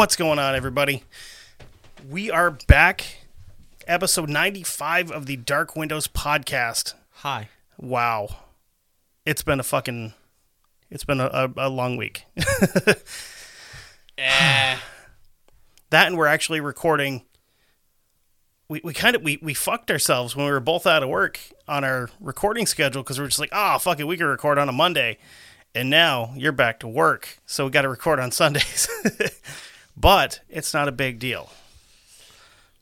What's going on, everybody? We are back, episode 95 of the Dark Windows podcast. Hi. Wow. It's been a fucking. It's been a, a, a long week. Eh. that and we're actually recording. We, we kind of we, we fucked ourselves when we were both out of work on our recording schedule because we were just like, oh fuck it, we can record on a Monday, and now you're back to work, so we got to record on Sundays. but it's not a big deal.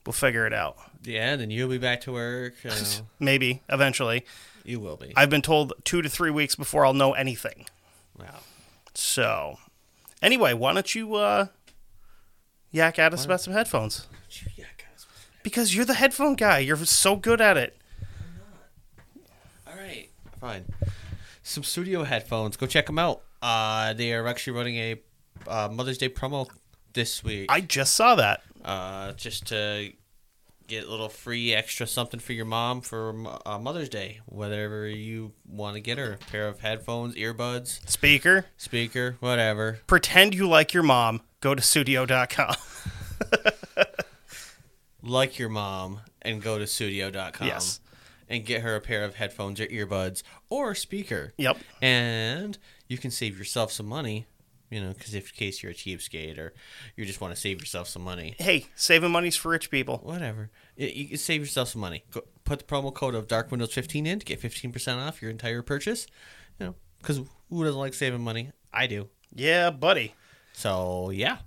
We'll figure it out. yeah, then you'll be back to work. You, know, Maybe eventually. you will be. I've been told two to three weeks before I'll know anything. wow. So, anyway, why don't you uh, yak at us about some headphones? Guys. Because you're the headphone guy. You're so good at it. All right. Fine. Some studio headphones. Go check them out. Uh, they are actually running a uh, Mother's Day promo this week. I just saw that. uh, just to get a little free extra something for your mom for uh, Mother's Day. Whatever you want to get her, a pair of headphones, earbuds, Speaker, speaker, whatever. pretend you like your mom. Go to studio.com. Like your mom and go to studio.com. Yes. And get her a pair of headphones or earbuds or speaker. Yep. And you can save yourself some money, you know, because if in case you're a cheapskate or you just want to save yourself some money, Hey, saving money's for rich people. whatever, you, you can save yourself some money. Go, put the promo code of Dark Windows 15 in to get 15% off your entire purchase. You know, because who doesn't like saving money? I do. Yeah, buddy. So yeah,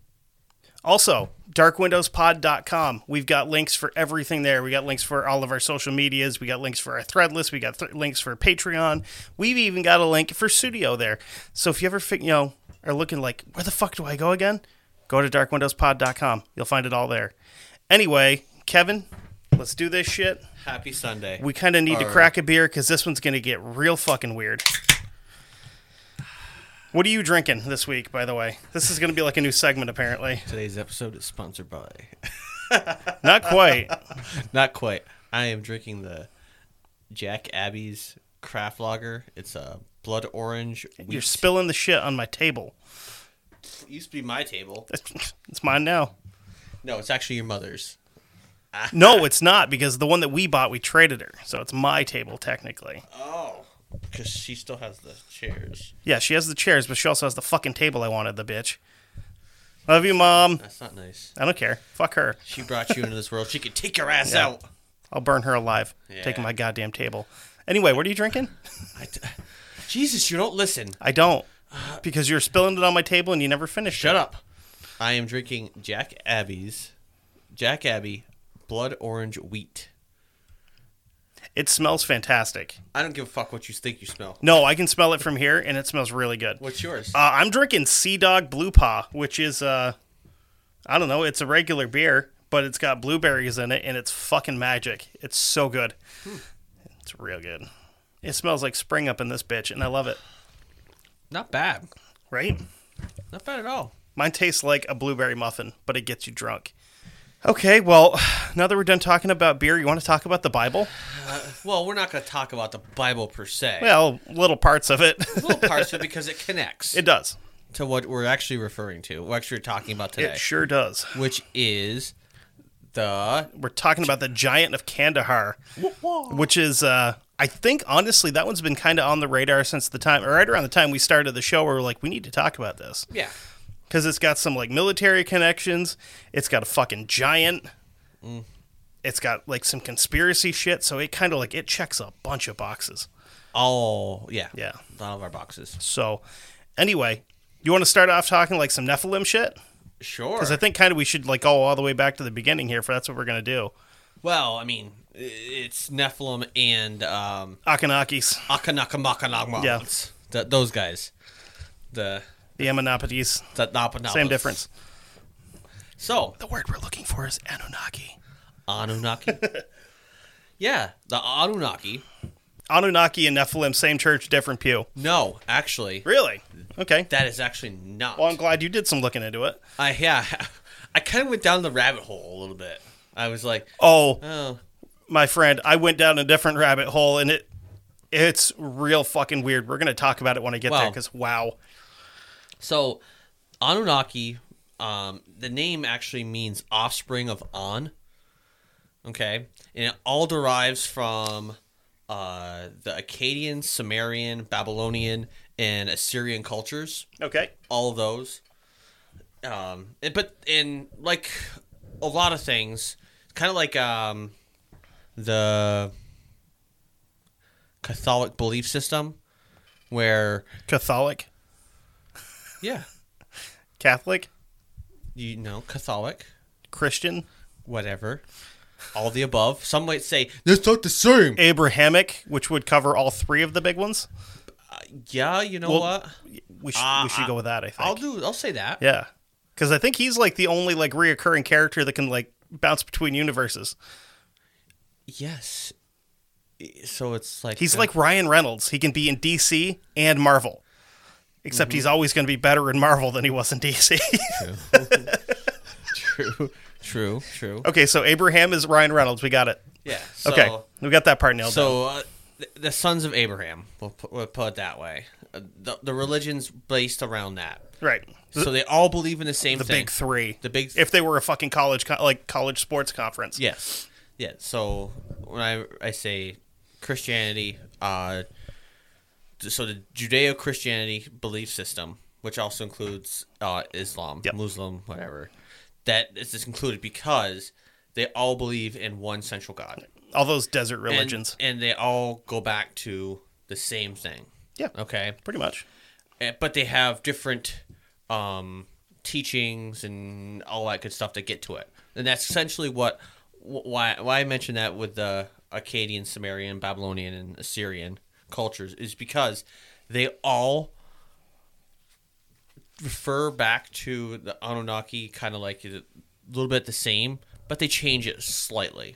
Also, darkwindowspod.com. We've got links for everything there. We got links for all of our social medias. We got links for our thread list. We got th- links for Patreon. We've even got a link for Studio there. So if you ever, fi- you know, are looking like, where the fuck do I go again? Go to darkwindowspod.com. You'll find it all there. Anyway, Kevin, let's do this shit. happy Sunday. We kind of need to Or- crack a beer because this one's going to get real fucking weird. What are you drinking this week, by the way? This is going to be like a new segment, apparently. Today's episode is sponsored by. Not quite. Not quite. I am drinking the Jack's Abby craft lager. It's a blood orange. You're spilling the shit on my table. It used to be my table. It's mine now. No, it's actually your mother's. No, it's not because the one that we bought, we traded her. So it's my table, technically. Oh, because she still has the chairs. Yeah, she has the chairs, but she also has the fucking table I wanted, the bitch. Love you, Mom. That's not nice. I don't care. Fuck her. She brought you into this world. She could take your ass Yeah. out. I'll burn her alive, Yeah. taking my goddamn table. Anyway, what are you drinking? I t- Jesus, you don't listen. I don't. Because you're spilling it on my table and you never finish Shut it. up. I am drinking Jack's Abby Jack's Abby blood orange wheat. It smells fantastic. I don't give a fuck what you think you smell. No, I can smell it from here, and it smells really good. What's yours? Uh, I'm drinking Sea Dog Blue Paw, which is uh, I don't know, it's a regular beer, but it's got blueberries in it, and it's fucking magic. It's so good. It's real good. It smells like spring up in this bitch, and I love it. Not bad. Right? Not bad at all. Mine tastes like a blueberry muffin, but it gets you drunk. Okay, well, now that we're done talking about beer, you want to talk about the Bible? Well, we're not going to talk about the Bible per se. Well, little parts of it. little parts of it because it connects it does. to what we're actually referring to. what We're talking about today, It sure does. which is the We're talking about the Giant of Kandahar, which is, uh, I think, honestly, that one's been kind of on the radar since the time, or right around the time we started the show, where we're like, we need to talk about this yeah. because it's got some like military connections. It's got a fucking giant. Mm. It's got like some conspiracy shit, so it kind of like it checks a bunch of boxes. Oh yeah, Yeah. All of our boxes. So, anyway, you want to start off talking like some Nephilim shit? Sure. Because I think kind of we should like go all the way back to the beginning here, for that's what we're gonna do. well, I mean, it's Nephilim and um, Akanakis, Akanakamakanamas. Yeah. Th- those guys. The the Ammonipodes, the Napanamas. same difference. So The word we're looking for is Anunnaki. Anunnaki. yeah, the Anunnaki. Anunnaki and Nephilim, same church, different pew. No, actually, Really? Okay. that is actually not. Well, I'm glad you did some looking into it. I yeah, I kind of went down the rabbit hole a little bit. I was like, Oh, oh, my friend, I went down a different rabbit hole, and it it's real fucking weird. We're gonna talk about it when I get there, because wow. so Anunnaki Um, the name actually means offspring of On. Okay, and it all derives from uh, the Akkadian, Sumerian, Babylonian, and Assyrian cultures. Okay. All of those. Um, but in like a lot of things, kind of like um, the Catholic belief system, where Catholic, yeah, Catholic, you know, Catholic, Christian, whatever, all the above. Some might say that's not the same. Abrahamic, which would cover all three of the big ones. Yeah, you know Well, what? We should Uh, we should go with that. I think. I'll do. I'll say that. Yeah, because I think he's like the only like reoccurring character that can like bounce between universes. Yes. So it's like He's uh, like Ryan Reynolds. He can be in DC and Marvel, except Mm-hmm. he's always going to be better in Marvel than he was in DC. true, true, true. True. okay, so Abraham is Ryan Reynolds. We got it. Yeah. So, Okay, we got that part nailed. So uh, the, the sons of Abraham. We'll put, we'll put it that way. Uh, the, the religion's based around that. right, the, So they all believe in the same thing. the thing. big three. The big if they were a fucking college co- like college sports conference. Yes. Yeah. So when I I say Christianity, uh, so the Judeo Christianity belief system, which also includes uh, Islam, Yep. Muslim, whatever, that is just included because they all believe in one central God. all those desert religions. and, they all go back to the same thing. yeah, Okay, pretty much. Eh, but they have different um, teachings and all that good stuff that get to it, and that's essentially what wh- why why I mention that with the Akkadian, Sumerian, Babylonian, and Assyrian cultures is because they all refer back to the Anunnaki, kind of like a little bit the same, but they change it slightly,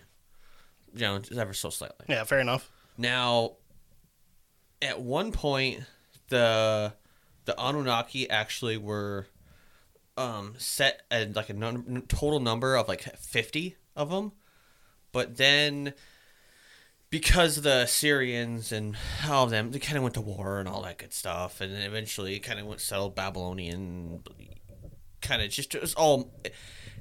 you know, ever so slightly. Yeah, fair enough. Now, at one point, the the Anunnaki actually were um, set at like a num- total number of like fifty of them, but then because the Syrians and all of them, they kind of went to war and all that good stuff, and then eventually kind of went settled Babylonian. Kind of just it was all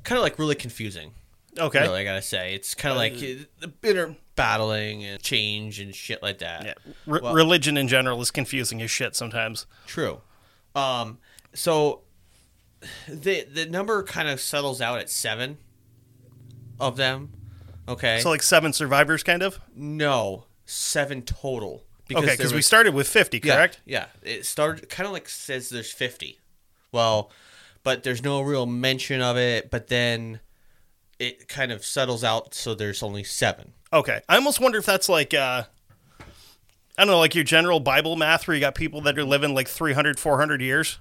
kind of like really confusing. Okay. Really, I gotta say, it's kind of like uh, the bitter battling and change and shit like that. Yeah. Re- Well- religion in general is confusing as shit sometimes. True. Um, so the the number kind of settles out at seven of them. Okay. So like seven survivors, kind of. no, seven total. Okay, because we started with fifty, yeah, correct? Yeah, it started kind of like says there's fifty. Well, but there's no real mention of it. But then it kind of settles out, so there's only seven. Okay. I almost wonder if that's like uh I don't know, like your general Bible math where you got people that are living like 300, 400 years.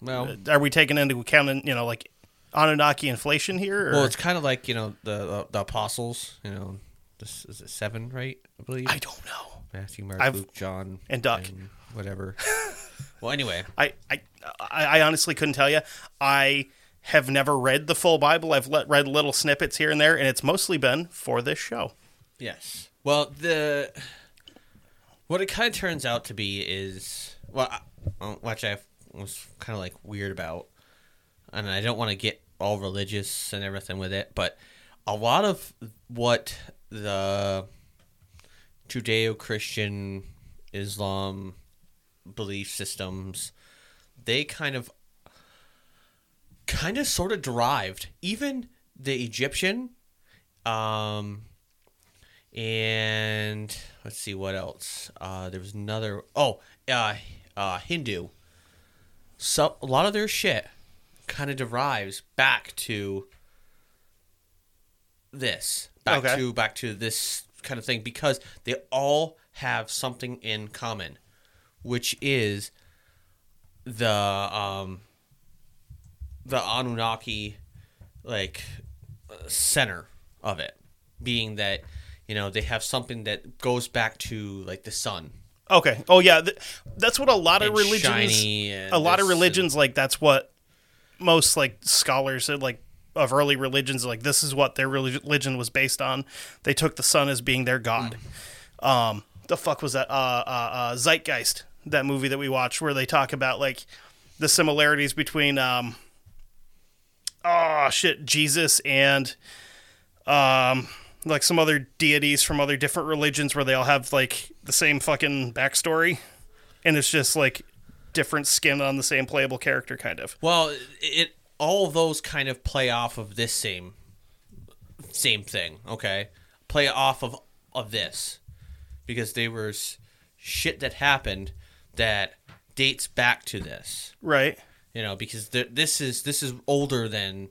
Well, Are we taking into account, you know, like Anunnaki inflation here? Or? Well, it's kind of like you know the the, the apostles. You know, this is it seven, right? I believe I don't know. Matthew, Mark, I've- Luke, John, and Duck. whatever. well, anyway, I, I, I I honestly couldn't tell you. I have never read the full Bible. I've let, read little snippets here and there, and it's mostly been for this show. yes. Well, the what it kind of turns out to be is well, I, well, which I was kind of like weird about, and I don't want to get all religious and everything with it, but a lot of what the Judeo-Christian Islam belief systems they kind of kind of sort of derived. Even the Egyptian um and let's see what else. Uh there was another oh uh uh Hindu. So a lot of their shit kind of derives back to this back Okay. to back to this kind of thing because they all have something in common which is the um the Anunnaki like center of it being that you know they have something that goes back to like the sun Okay. Oh yeah, that's what a lot of And religions. a lot of this and- religions like that's what most like scholars like of early religions like this is what their religion was based on. They took the sun as being their god. Um, the fuck was that? Uh, uh, uh, Zeitgeist, that movie that we watched, where they talk about like the similarities between um oh shit Jesus and um like some other deities from other different religions where they all have like the same fucking backstory and it's just like different skin on the same playable character kind of Well, it all of those kind of play off of this same same thing. Okay, play off of of this because there was shit that happened that dates back to this. right You know, because th- this is this is older than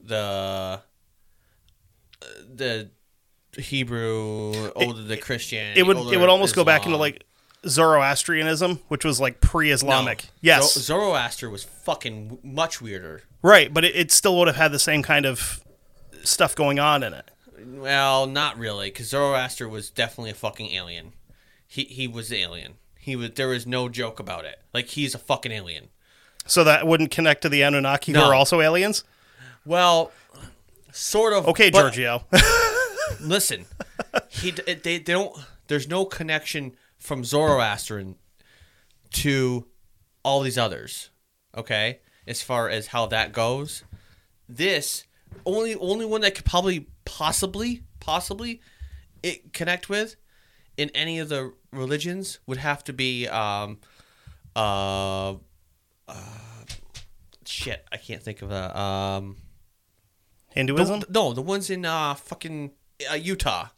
the uh, the Hebrew, older than Christian. it would it would almost go back into like Zoroastrianism, which was like pre-Islamic. Yes, Zoroaster was fucking much weirder. right, but it, it still would have had the same kind of stuff going on in it. Well, not really, because Zoroaster was definitely a fucking alien. He he was the alien. He was. There was no joke about it. Like he's a fucking alien. So that wouldn't connect to the Anunnaki, who are also aliens. Well, sort of. Okay, but Giorgio. Listen, he they, they don't. There's no connection from Zoroaster to all these others. Okay, as far as how that goes, this only only one that could probably possibly possibly it connect with in any of the religions would have to be um uh, uh shit I can't think of a um Hinduism. the- no the ones in uh fucking uh, Utah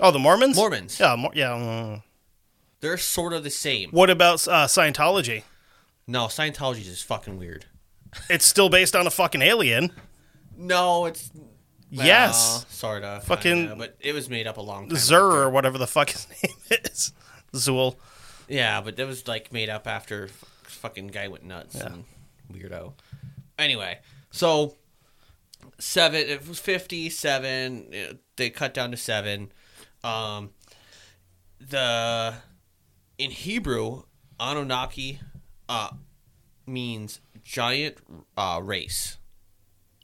oh, the Mormons. Mormons Yeah, Mor- yeah. They're sort of the same What about uh, Scientology? no Scientology is just fucking weird It's still based on a fucking alien. no it's Yes. sort of Fucking- but it was made up a long time Zur after. or whatever the fuck his name is. Zool. Yeah, but that was like made up after fucking guy went nuts and weirdo. Anyway, so seven. It was fifty-seven. know, They cut down to seven. Um, the in Hebrew, Anunnaki uh, means giant uh, race.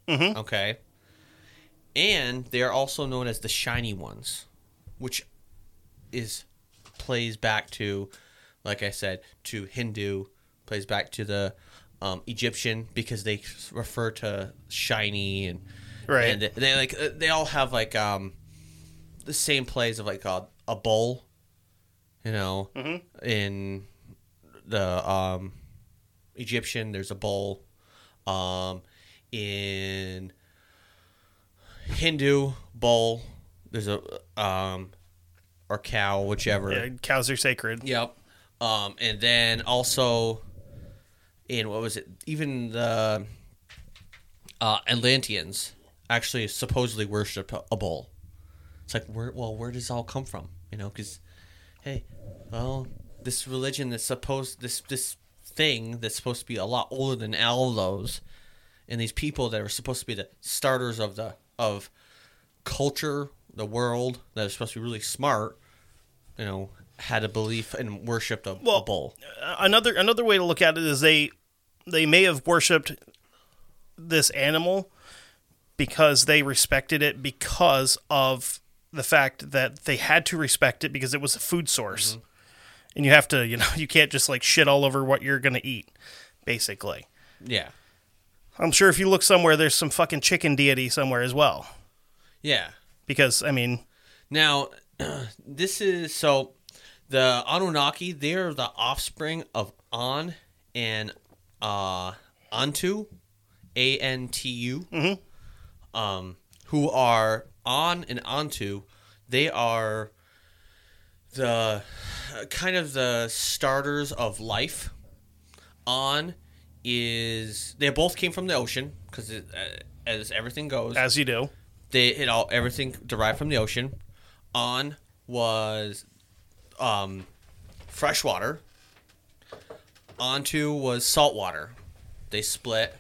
Mhm. Okay, and they are also known as the shiny ones, which is plays back to, like I said, to Hindu, plays back to the um, Egyptian because they refer to shiny and Right. and they like uh, they all have like um the same plays of like a, a bowl, you know, in the um Egyptian there's a bowl, um in Hindu bowl there's a um or cow whichever Yeah, cows are sacred. Yep. Um, and then also in what was it? Even the uh, Atlanteans actually supposedly worshipped a bull. It's like, where? Well, where does it all come from? You know, because hey, well, this religion that's supposed this this thing that's supposed to be a lot older than all those, and these people that are supposed to be the starters of the of culture, the world that are supposed to be really smart, you know, had a belief and worshipped a, a bull. another another way to look at it is they they may have worshipped this animal because they respected it because of the fact that they had to respect it because it was a food source. Mm-hmm. And you have to, you know, you can't just like shit all over what you're going to eat basically. Yeah, I'm sure if you look somewhere there's some fucking chicken deity somewhere as well yeah. because I mean, Now, this is so the Anunnaki. They're the offspring of An and uh, Antu, A N T U, um, who are on and onto. They are the kind of the starters of life. On is they both came from the ocean because uh, as everything goes, as you do. they it all everything derived from the ocean. On was um, fresh water. Onto was salt water. They split,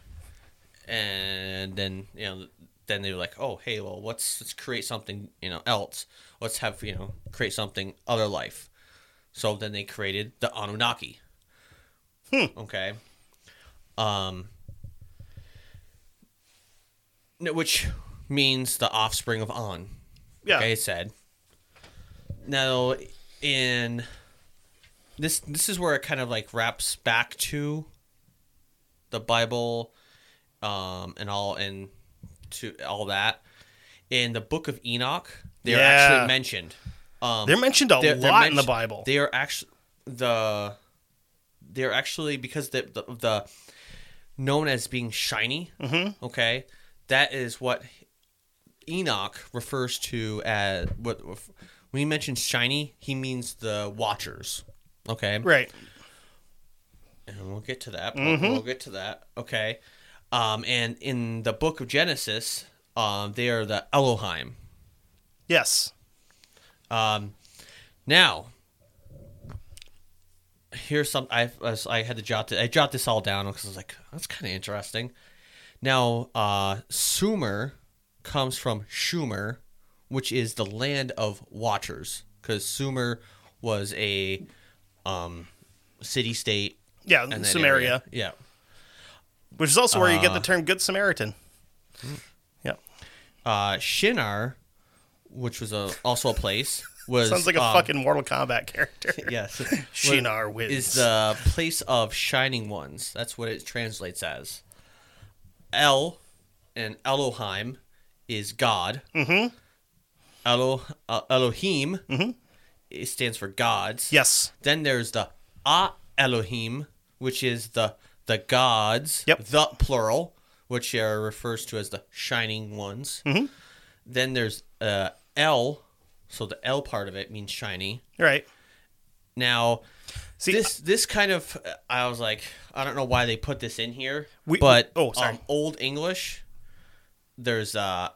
and then you know, then they were like, "Oh, hey, well, let's let's create something you know else. Let's have you know create something other life." So then they created the Anunnaki. Okay. Um. Which means the offspring of An Yeah. like I said. Now, in this, this is where it kind of like wraps back to the Bible, um, and all and to all that. In the Book of Enoch, they're Yeah. actually mentioned. Um, They're mentioned a they're- they're lot in the Bible. They are actually the they're actually because the the, the known as being shiny. Mm-hmm. Okay, that is what Enoch refers to as what when he mentions shiny, he means the Watchers. Okay, Right. and we'll get to that. Mm-hmm. We'll get to that. Okay, um, and in the Book of Genesis, um, they are the Elohim. Yes. Um, now, here's some I I had to jot this, I jot this all down because I was like, that's kind of interesting. Now, uh, Sumer comes from Shumer, which is the land of watchers, because Sumer was a um, city state. Yeah, Sumeria. area. Yeah. Which is also where you get the Uh, term Good Samaritan. Yeah. Uh, Shinar, which was a also a place, was Sounds like a um, fucking Mortal Kombat character. yes. Shinar wins. is the place of shining ones. That's what it translates as. El and Elohim is God. Mm-hmm. Elo, uh, Elohim it stands for gods. yes. Then there's the A Elohim, which is the the gods. Yep. The plural, which are refers to as the shining ones. Mm-hmm. Then there's uh, El, so the L part of it means shiny. Right. Now, See, this this kind of I was like, I don't know why they put this in here, We- but oh, sorry. um, old English. There's uh,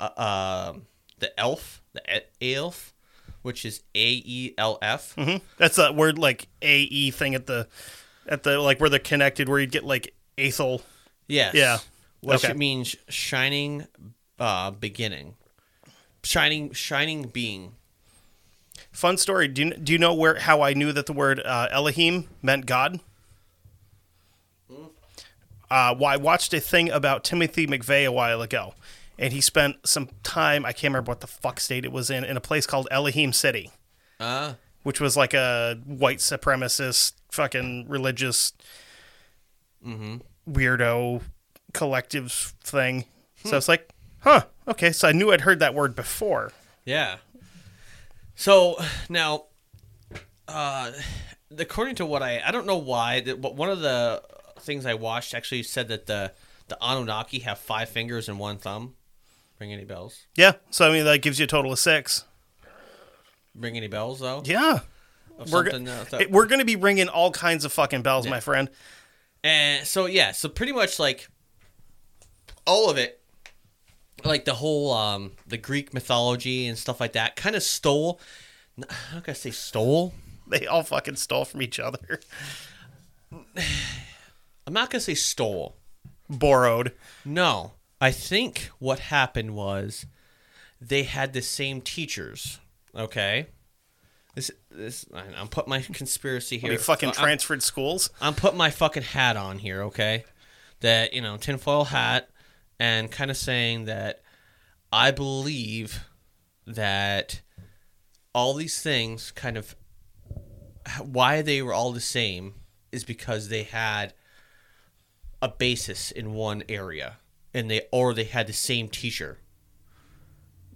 uh, um, the elf, the e- elf, which is A E L F. Mhm. That's that word like AE thing at the at the like where they're connected where you'd get like Aethel. Yes. Yeah. Which Okay. means shining, uh, beginning, shining, shining being. Fun story. Do you, do you know where how I knew that the word uh, Elohim meant God? Uh, well, I watched a thing about Timothy McVeigh a while ago, and he spent some time. I can't remember what the fuck state it was in, in a place called Elohim City, Uh, which was like a white supremacist, fucking religious, weirdo collective thing. So it's like, huh, okay. So I knew I'd heard that word before. yeah. So now, uh, according to what I, I don't know why, but one of the things I watched actually said that the the Anunnaki have five fingers and one thumb. Ring any bells? Yeah. So I mean, that gives you a total of six. Ring any bells though? Yeah. We're, go- something that- we're going to be ringing all kinds of fucking bells, my friend. And so yeah, so pretty much like all of it, like the whole um the Greek mythology and stuff like that, kind of stole. I'm not gonna say stole. They all fucking stole from each other. I'm not gonna say stole. Borrowed. No, I think what happened was they had the same teachers. Okay. This, this, I'm putting my conspiracy here. Fucking I'm- transferred schools. I'm putting my fucking hat on here, okay? That, you know, tinfoil hat and kind of saying that I believe that all these things kind of why they were all the same is because they had a basis in one area and they or they had the same teacher.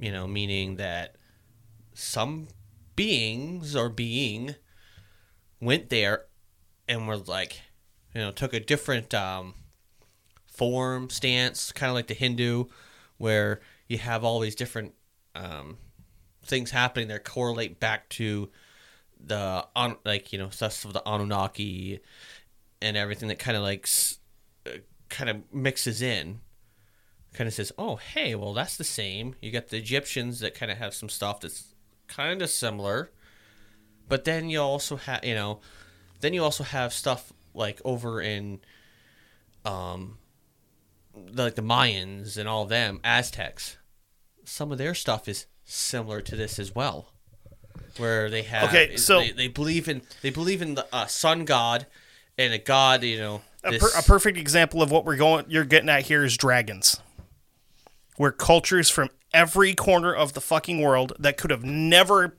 You know, meaning that some beings or being went there and were like, you know, took a different um, form, stance, kind of like the Hindu, where you have all these different um, things happening that correlate back to the on like you know stuff of the Anunnaki and everything that kind of like uh, kind of mixes in. Kind of says, "Oh, hey, well, that's the same." You got the Egyptians that kind of have some stuff that's kind of similar, but then you also have, you know, then you also have stuff like over in, um, the, like the Mayans and all them, Aztecs. Some of their stuff is similar to this as well, where they have Okay, so- they, they believe in they believe in the uh, sun god and a god, you know. A, per, a perfect example of what we're going you're getting at here is dragons. Where cultures from every corner of the fucking world that could have never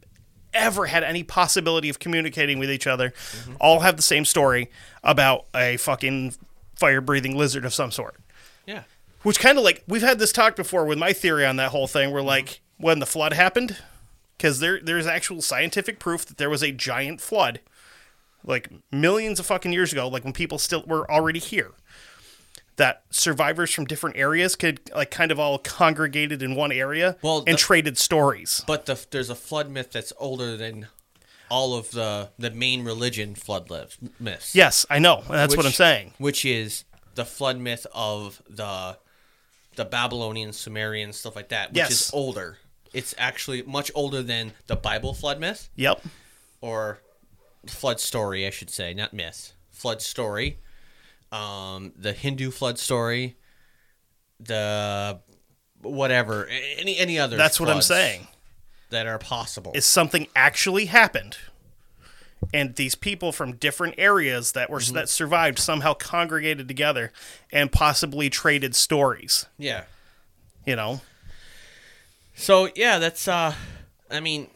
ever had any possibility of communicating with each other mm-hmm. all have the same story about a fucking fire breathing lizard of some sort. Yeah. Which kind of like we've had this talk before with my theory on that whole thing. Where mm-hmm. like when the flood happened, because there there's actual scientific proof that there was a giant flood, like millions of fucking years ago. Like when people still were already here, that survivors from different areas could like kind of all congregated in one area Well, and the- traded stories. But the, there's a flood myth that's older than all of the the main religion flood myths. Yes, I know. and That's what I'm saying. Which is the flood myth of the the Babylonians, Sumerians, stuff like that, which Yes. is older. It's actually much older than the Bible flood myth Yep. or flood story, I should say, not myth. Flood story. Um, the Hindu flood story. The whatever, any any other. That's what I'm saying. That are possible. Is something actually happened, and these people from different areas that were Mm-hmm. that survived somehow congregated together and possibly traded stories. yeah. You know. So yeah, that's uh I mean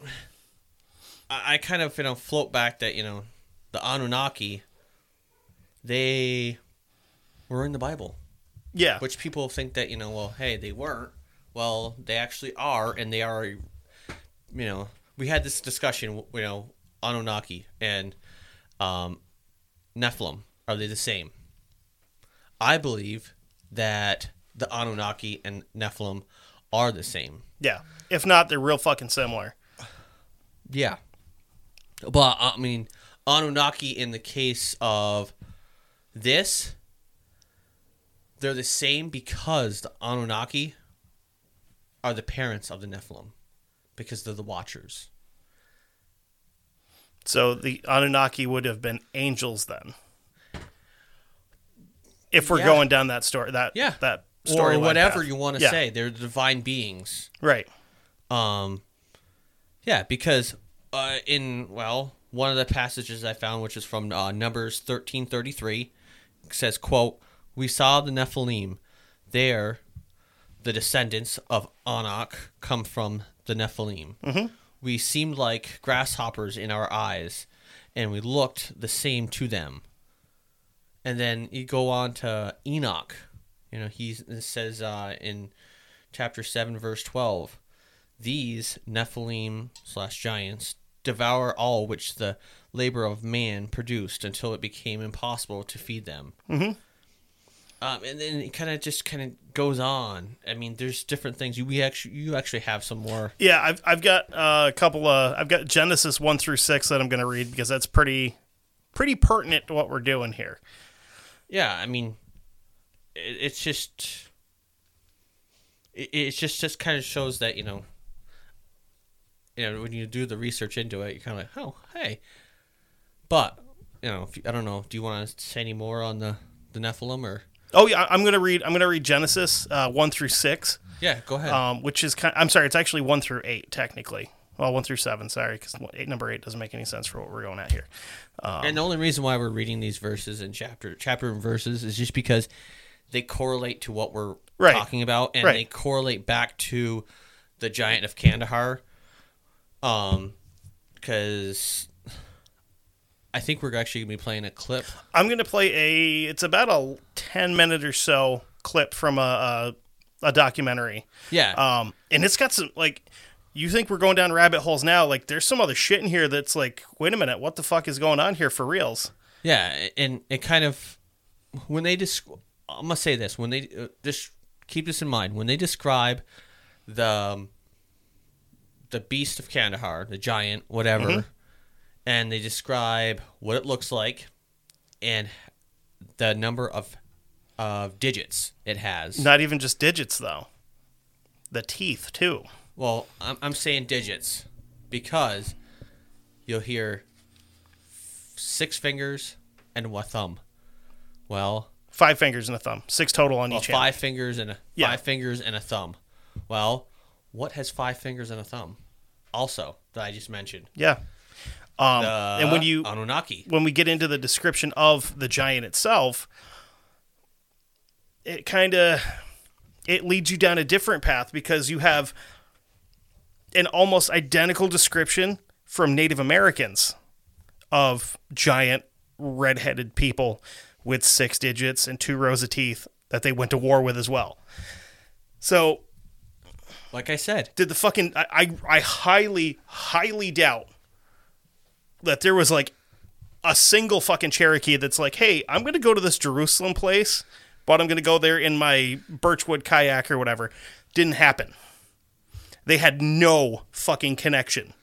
I, I kind of you know float back that, you know, the Anunnaki they were in the Bible. Yeah. Which people think that, you know, well, hey, they weren't. Well, they actually are and they are you know, we had this discussion, you know, Anunnaki and um Nephilim, are they the same? I believe that the Anunnaki and Nephilim are the same. yeah. If not, they're real fucking similar. Yeah. But I mean, Anunnaki in the case of this, they're the same because the Anunnaki are the parents of the Nephilim because they're the watchers. So the Anunnaki would have been angels then. If we're Yeah. going down that story, that Yeah. that story, or whatever path. you want to Yeah. say, they're divine beings. right? Um, yeah, because uh, in well, one of the passages I found, which is from uh, Numbers thirteen thirty three, says, "quote We saw the Nephilim. There, the descendants of Anak come from the Nephilim. Mm-hmm. We seemed like grasshoppers in our eyes, and we looked the same to them." And then you go on to Enoch. You know, he says uh, in chapter 7, verse 12 These Nephilim slash giants devour all which the labor of man produced until it became impossible to feed them. Mm-hmm. Um, and then it kind of just kind of goes on. I mean, there's different things. You we actually you actually have some more. Yeah, I've I've got uh, a couple of I've got Genesis one through six that I'm going to read because that's pretty pretty pertinent to what we're doing here. Yeah, I mean, it, it's just it, it's just just kind of shows that you know you know when you do the research into it, you're kind of like, oh, hey. But you know, if you, I don't know. Do you want to say any more on the the Nephilim or? Oh yeah, I'm going to read I'm going to read Genesis uh, one through six, Yeah, go ahead. um, which is kind. I'm sorry, it's actually one through eight technically. Well, one through seven. Sorry, because eight, number eight doesn't make any sense for what we're going at here. and the only reason why we're reading these verses in chapter chapter and verses is just because they correlate to what we're Right. talking about, and Right. they correlate back to the giant of Kandahar. Um, because I think we're actually gonna be playing a clip. I'm going to play a. It's about a ten minute or so clip from a a, a documentary. Yeah, Um, and it's got some like you think we're going down rabbit holes now. Like there's some other shit in here that's like, wait a minute, what the fuck is going on here for reals? yeah, and it kind of when they just I'm gonna say this when they uh, just keep this in mind when they describe the um, the beast of Kandahar, the giant, whatever, and they describe what it looks like and the number of of digits it has. Not even just digits though. The teeth too. Well, I'm, I'm saying digits because you'll hear six fingers and one thumb. Well, Five fingers and a thumb. Six total on well, each hand. five fingers and a Yeah. five fingers and a thumb. Well, what has five fingers and a thumb? Also, that I just mentioned. Yeah. Um, Uh, and when you Anunnaki. when we get into the description of the giant itself, it kind of it leads you down a different path because you have an almost identical description from Native Americans of giant red-headed people with six digits and two rows of teeth that they went to war with as well. So Like I said, did the fucking I, I I highly highly doubt that there was like a single fucking Cherokee that's like, hey, I'm gonna go to this Jerusalem place, but I'm gonna go there in my Birchwood kayak or whatever. Didn't happen. They had no fucking connection,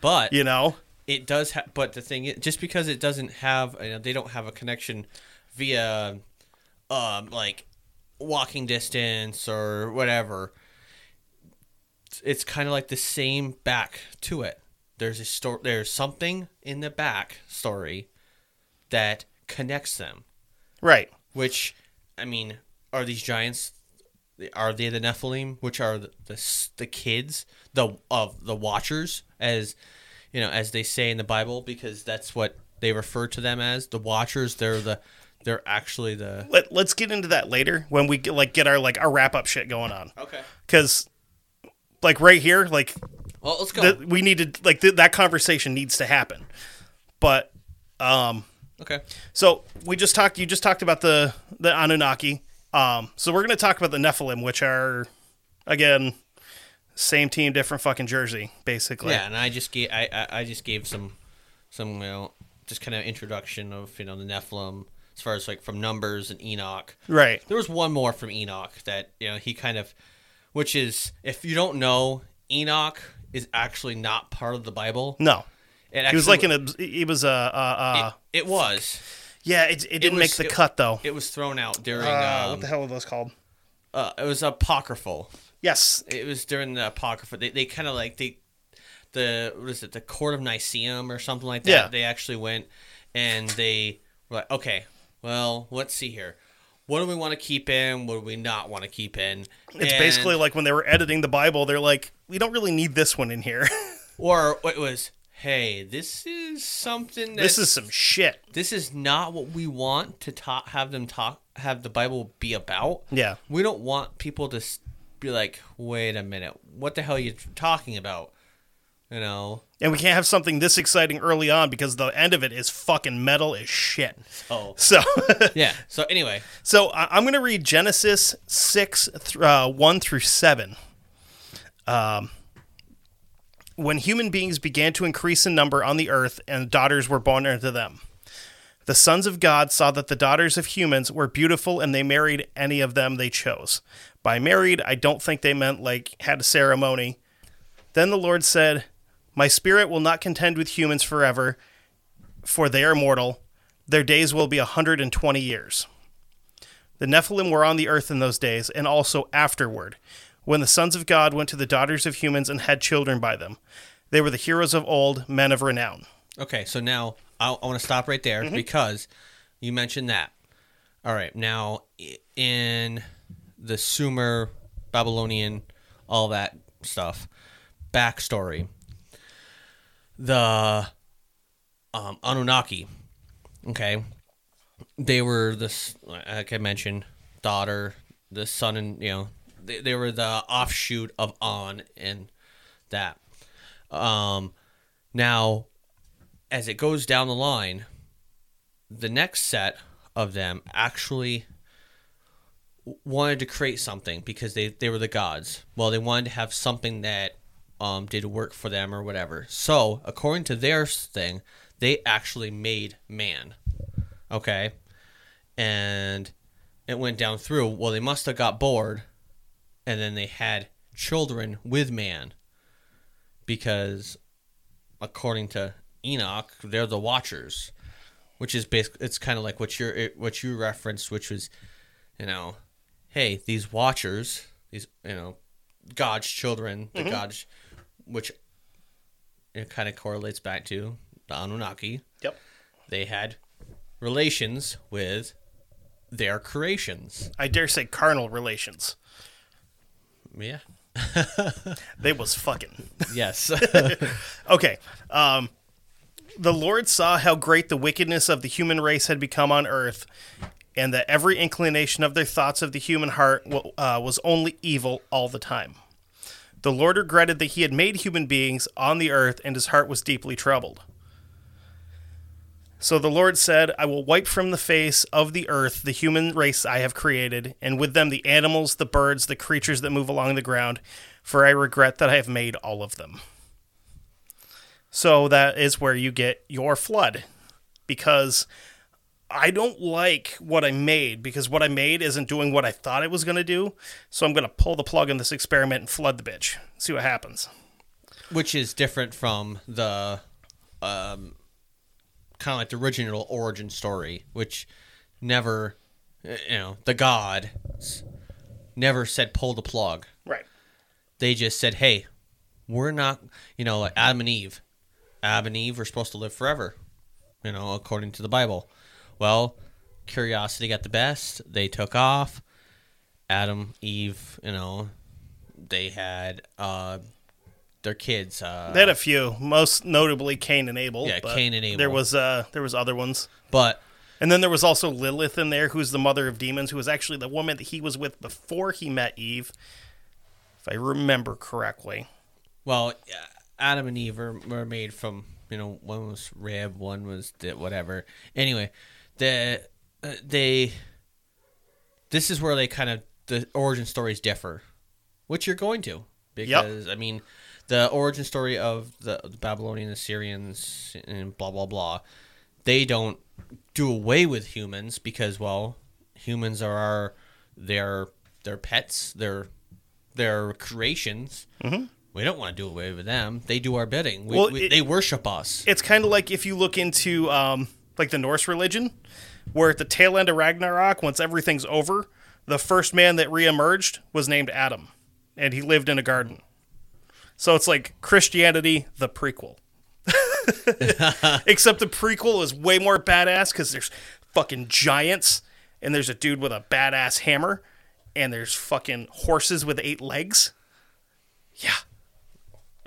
but you know. it does ha- but the thing is just because it doesn't have you know, they don't have a connection via um like walking distance or whatever it's kind of like the same back to it there's a story there's something in the back story that connects them. Right. which i mean are these giants are they the nephilim which are the the, the kids the of the watchers as you know as they say in the bible because that's what they refer to them as. The watchers they're the they're actually the Let, let's get into that later when we get, like get our like our wrap up shit going on. Okay. Because like right here like well let's go. Th- we needed like th- that conversation needs to happen. But um okay. so we just talked you just talked about the the anunnaki. Um so we're going to talk about the nephilim which are again same team different fucking jersey basically. Yeah and i just gave I, I i just gave some some you know just kind of introduction of you know the nephilim as far as like from numbers and enoch. Right. There was one more from Enoch that you know he kind of, which is if you don't know, Enoch is actually not part of the Bible. no It he was like an. It was a uh, uh It, it was. yeah it, it didn't was- make the it- cut though It was thrown out during. uh, um, what the hell are those called uh, it was apocryphal. yes It was during the apocrypha. They, they kind of like they, the what is it? The court of Nicaeum or something like that. Yeah. They actually went and they were like, okay, well, let's see here. What do we want to keep in? What do we not want to keep in? It's And- basically like when they were editing the Bible, they're like, we don't really need this one in here. Or it was, hey, this is something that this is some shit. this is not what we want to talk, have them talk, have the Bible be about. Yeah. We don't want people to be like, wait a minute, what the hell are you talking about? You know? And we can't have something this exciting early on because the end of it is fucking metal as shit. Oh, So, yeah. So anyway, so I- I'm going to read Genesis 6, th- uh, 1 through 7. Um, when human beings began to increase in number on the earth and daughters were born unto them. The sons of God saw that the daughters of humans were beautiful and they married any of them they chose. By married, I don't think they meant like had a ceremony. Then the Lord said, My spirit will not contend with humans forever, for they are mortal. Their days will be a 120 years. The Nephilim were on the earth in those days, and also afterward, when the sons of God went to the daughters of humans and had children by them. They were the heroes of old, men of renown. okay. So now I, I want to stop right there mm-hmm. because you mentioned that. All right. Now in the Sumer, Babylonian, all that stuff, backstory. The um, Anunnaki, okay, they were this like I mentioned, daughter, the son, and you know, they, they were the offshoot of On and that. Um, now, as it goes down the line, the next set of them actually wanted to create something because they, they were the gods. Well, they wanted to have something that um, did work for them or whatever. So, according to their thing, they actually made man. Okay. And it went down through. Well, they must have got bored and then they had children with man because according to Enoch, they're the watchers, which is basically it's kind of like what you what you referenced, which was, you know, hey, these watchers, these you know, God's children, the God's, which it kind of correlates back to the Anunnaki. Yep. They had relations with their creations. I dare say carnal relations. Yeah. They was fucking. Yes. Okay. Um, the Lord saw how great the wickedness of the human race had become on earth, and that every inclination of their thoughts of the human heart uh, was only evil all the time. The Lord regretted that he had made human beings on the earth, and his heart was deeply troubled. So the Lord said, I will wipe from the face of the earth the human race I have created, and with them the animals, the birds, the creatures that move along the ground, for I regret that I have made all of them. So that is where you get your flood. Because I don't like what I made, because what I made isn't doing what I thought it was going to do. So I'm going to pull the plug on this experiment and flood the bitch. See what happens. which is different from the um, kind of like the original origin story, which never, you know, the god never said pull the plug. Right. They just said, hey, we're not, you know, like Adam and Eve. Adam and Eve were supposed to live forever, you know, according to the Bible. Well, curiosity got the best. They took off. Adam, Eve, you know, they had uh, their kids. Uh, They had a few, most notably Cain and Abel. Yeah, but Cain and Abel. There was uh, there was other ones, but and then there was also Lilith in there, who's the mother of demons, who was actually the woman that he was with before he met Eve, if I remember correctly. Well, Adam and Eve were, were made from you know one was rib, one was whatever. Anyway, the uh, they this is where they kind of the origin stories differ, which you're going to because I mean the origin story of the, the Babylonian Assyrians and blah blah blah. They don't do away with humans because well, humans are our they're they're pets, they're they're creations. Mm-hmm. We don't want to do away with them. They do our bidding. We, Well, we- it- they worship us. It's kind of like if you look into um, like the Norse religion, where at the tail end of Ragnarok, once everything's over, the first man that reemerged was named Adam, and he lived in a garden. So it's like Christianity, the prequel. Except the prequel is way more badass because there's fucking giants, and there's a dude with a badass hammer, and there's fucking horses with eight legs. Yeah.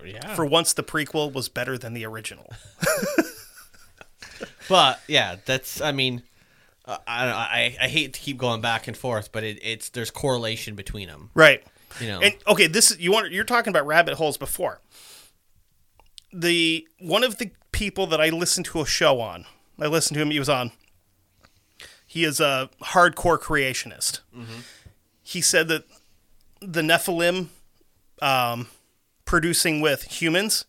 yeah. For once, the prequel was better than the original. But yeah, that's. I mean, uh, I, I I hate to keep going back and forth, but it, it's there's correlation between them. Right. You know. And okay, this is you want you're talking about rabbit holes before. The one of the people that I listened to a show on, I listened to him. He was on. He is a hardcore creationist. He said that the Nephilim, um, producing with humans,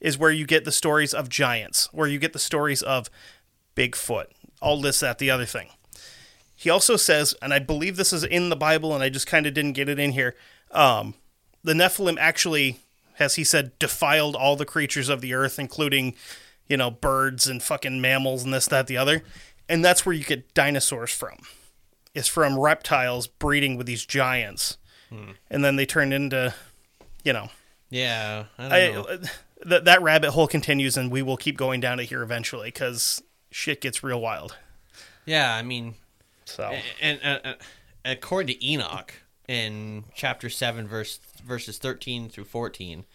is where you get the stories of giants, where you get the stories of Bigfoot, all this, that, the other thing. He also says, and I believe this is in the Bible, and I just kind of didn't get it in here. Um, the Nephilim actually, as he said, defiled all the creatures of the earth, including, you know, birds and fucking mammals and this, that, the other. And that's where you get dinosaurs from. It's from reptiles breeding with these giants. And then they turn into, you know, yeah, I don't I, know. uh, th- that rabbit hole continues, and we will keep going down it here eventually because shit gets real wild. yeah, I mean, So and, and uh, according to Enoch in chapter seven, verse verses thirteen through fourteen,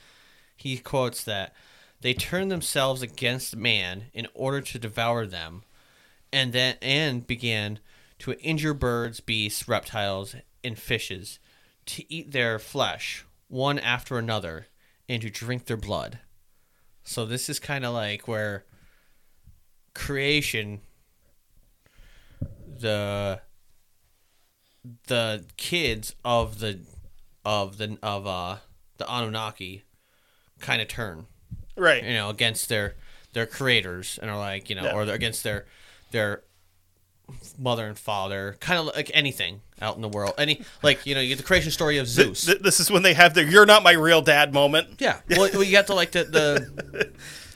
he quotes that they turned themselves against man in order to devour them, and then and began to injure birds, beasts, reptiles, and fishes, to eat their flesh one after another, and to drink their blood. So this is kind of like where creation the the kids of the of the of uh the Anunnaki kind of turn. Right, you know against their their creators and are like you know Yeah. or they're against their their mother and father kind of like anything out in the world. Any like you know you get the creation story of Zeus. Th- this is when they have their "You're not my real dad" moment. yeah. Well well, you got to like the the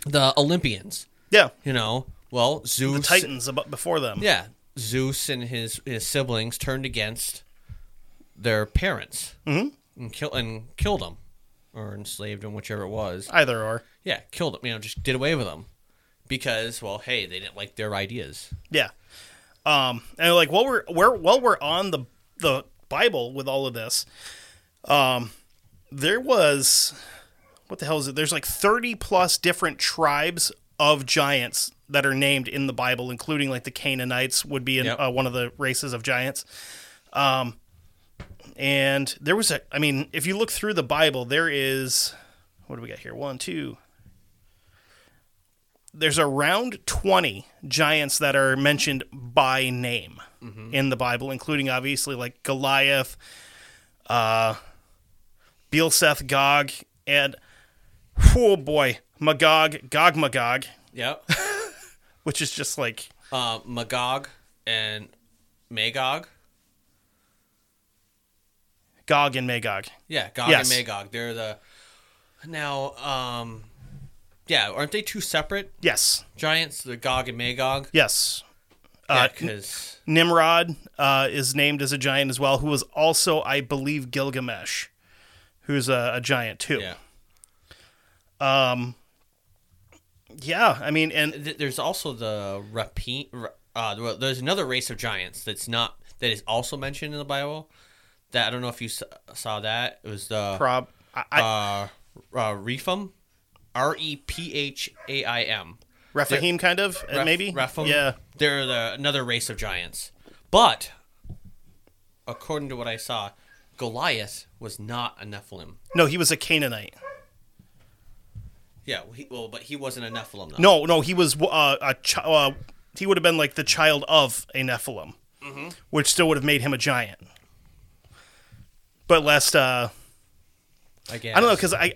the Olympians. Yeah, you know well Zeus the Titans ab- before them. Yeah, Zeus and his his siblings turned against their parents and kill and killed them, or enslaved them, whichever it was. either or. Yeah, killed them. You know, just did away with them because, well, hey, they didn't like their ideas. Yeah. Um, and like while we're we're while we're on the the Bible with all of this, um, there was what the hell is it? There's like 30 plus different tribes of giants that are named in the Bible, including like the Canaanites would be in, Yep. uh, one of the races of giants. Um, and there was a, I mean, if you look through the Bible, there is, what do we got here? One, two. there's around 20 giants that are mentioned by name in the Bible, including obviously like Goliath, uh, Beelseth, Gog, and oh boy, Magog, Gog Magog, Yep. which is just like uh, Magog and Magog. Gog and Magog. Yeah, Gog Yes. and Magog. They're the now. Um, yeah, aren't they two separate Yes, giants? The Gog and Magog. yes. Yeah, Uh, because Nimrod uh, is named as a giant as well, who was also, I believe, Gilgamesh, who's a, a giant too. yeah. Yeah, I mean, and Th- There's also the Rapine. Uh, well, there's another race of giants that's not that is also mentioned in the Bible. That I don't know if you s- saw that. It was the prob. I, uh, uh, Rephaim, R E P H A I M. Rephaim, kind of, Reph- maybe. Rephaim. Yeah, They're the, another race of giants. But according to what I saw, Goliath was not a Nephilim. no, he was a Canaanite. Yeah, he, well, but he wasn't a Nephilim though. No, no, he was uh, a chi- uh, he would have been like the child of a Nephilim, Mm-hmm. which still would have made him a giant. But lest uh, I guess. I don't know because I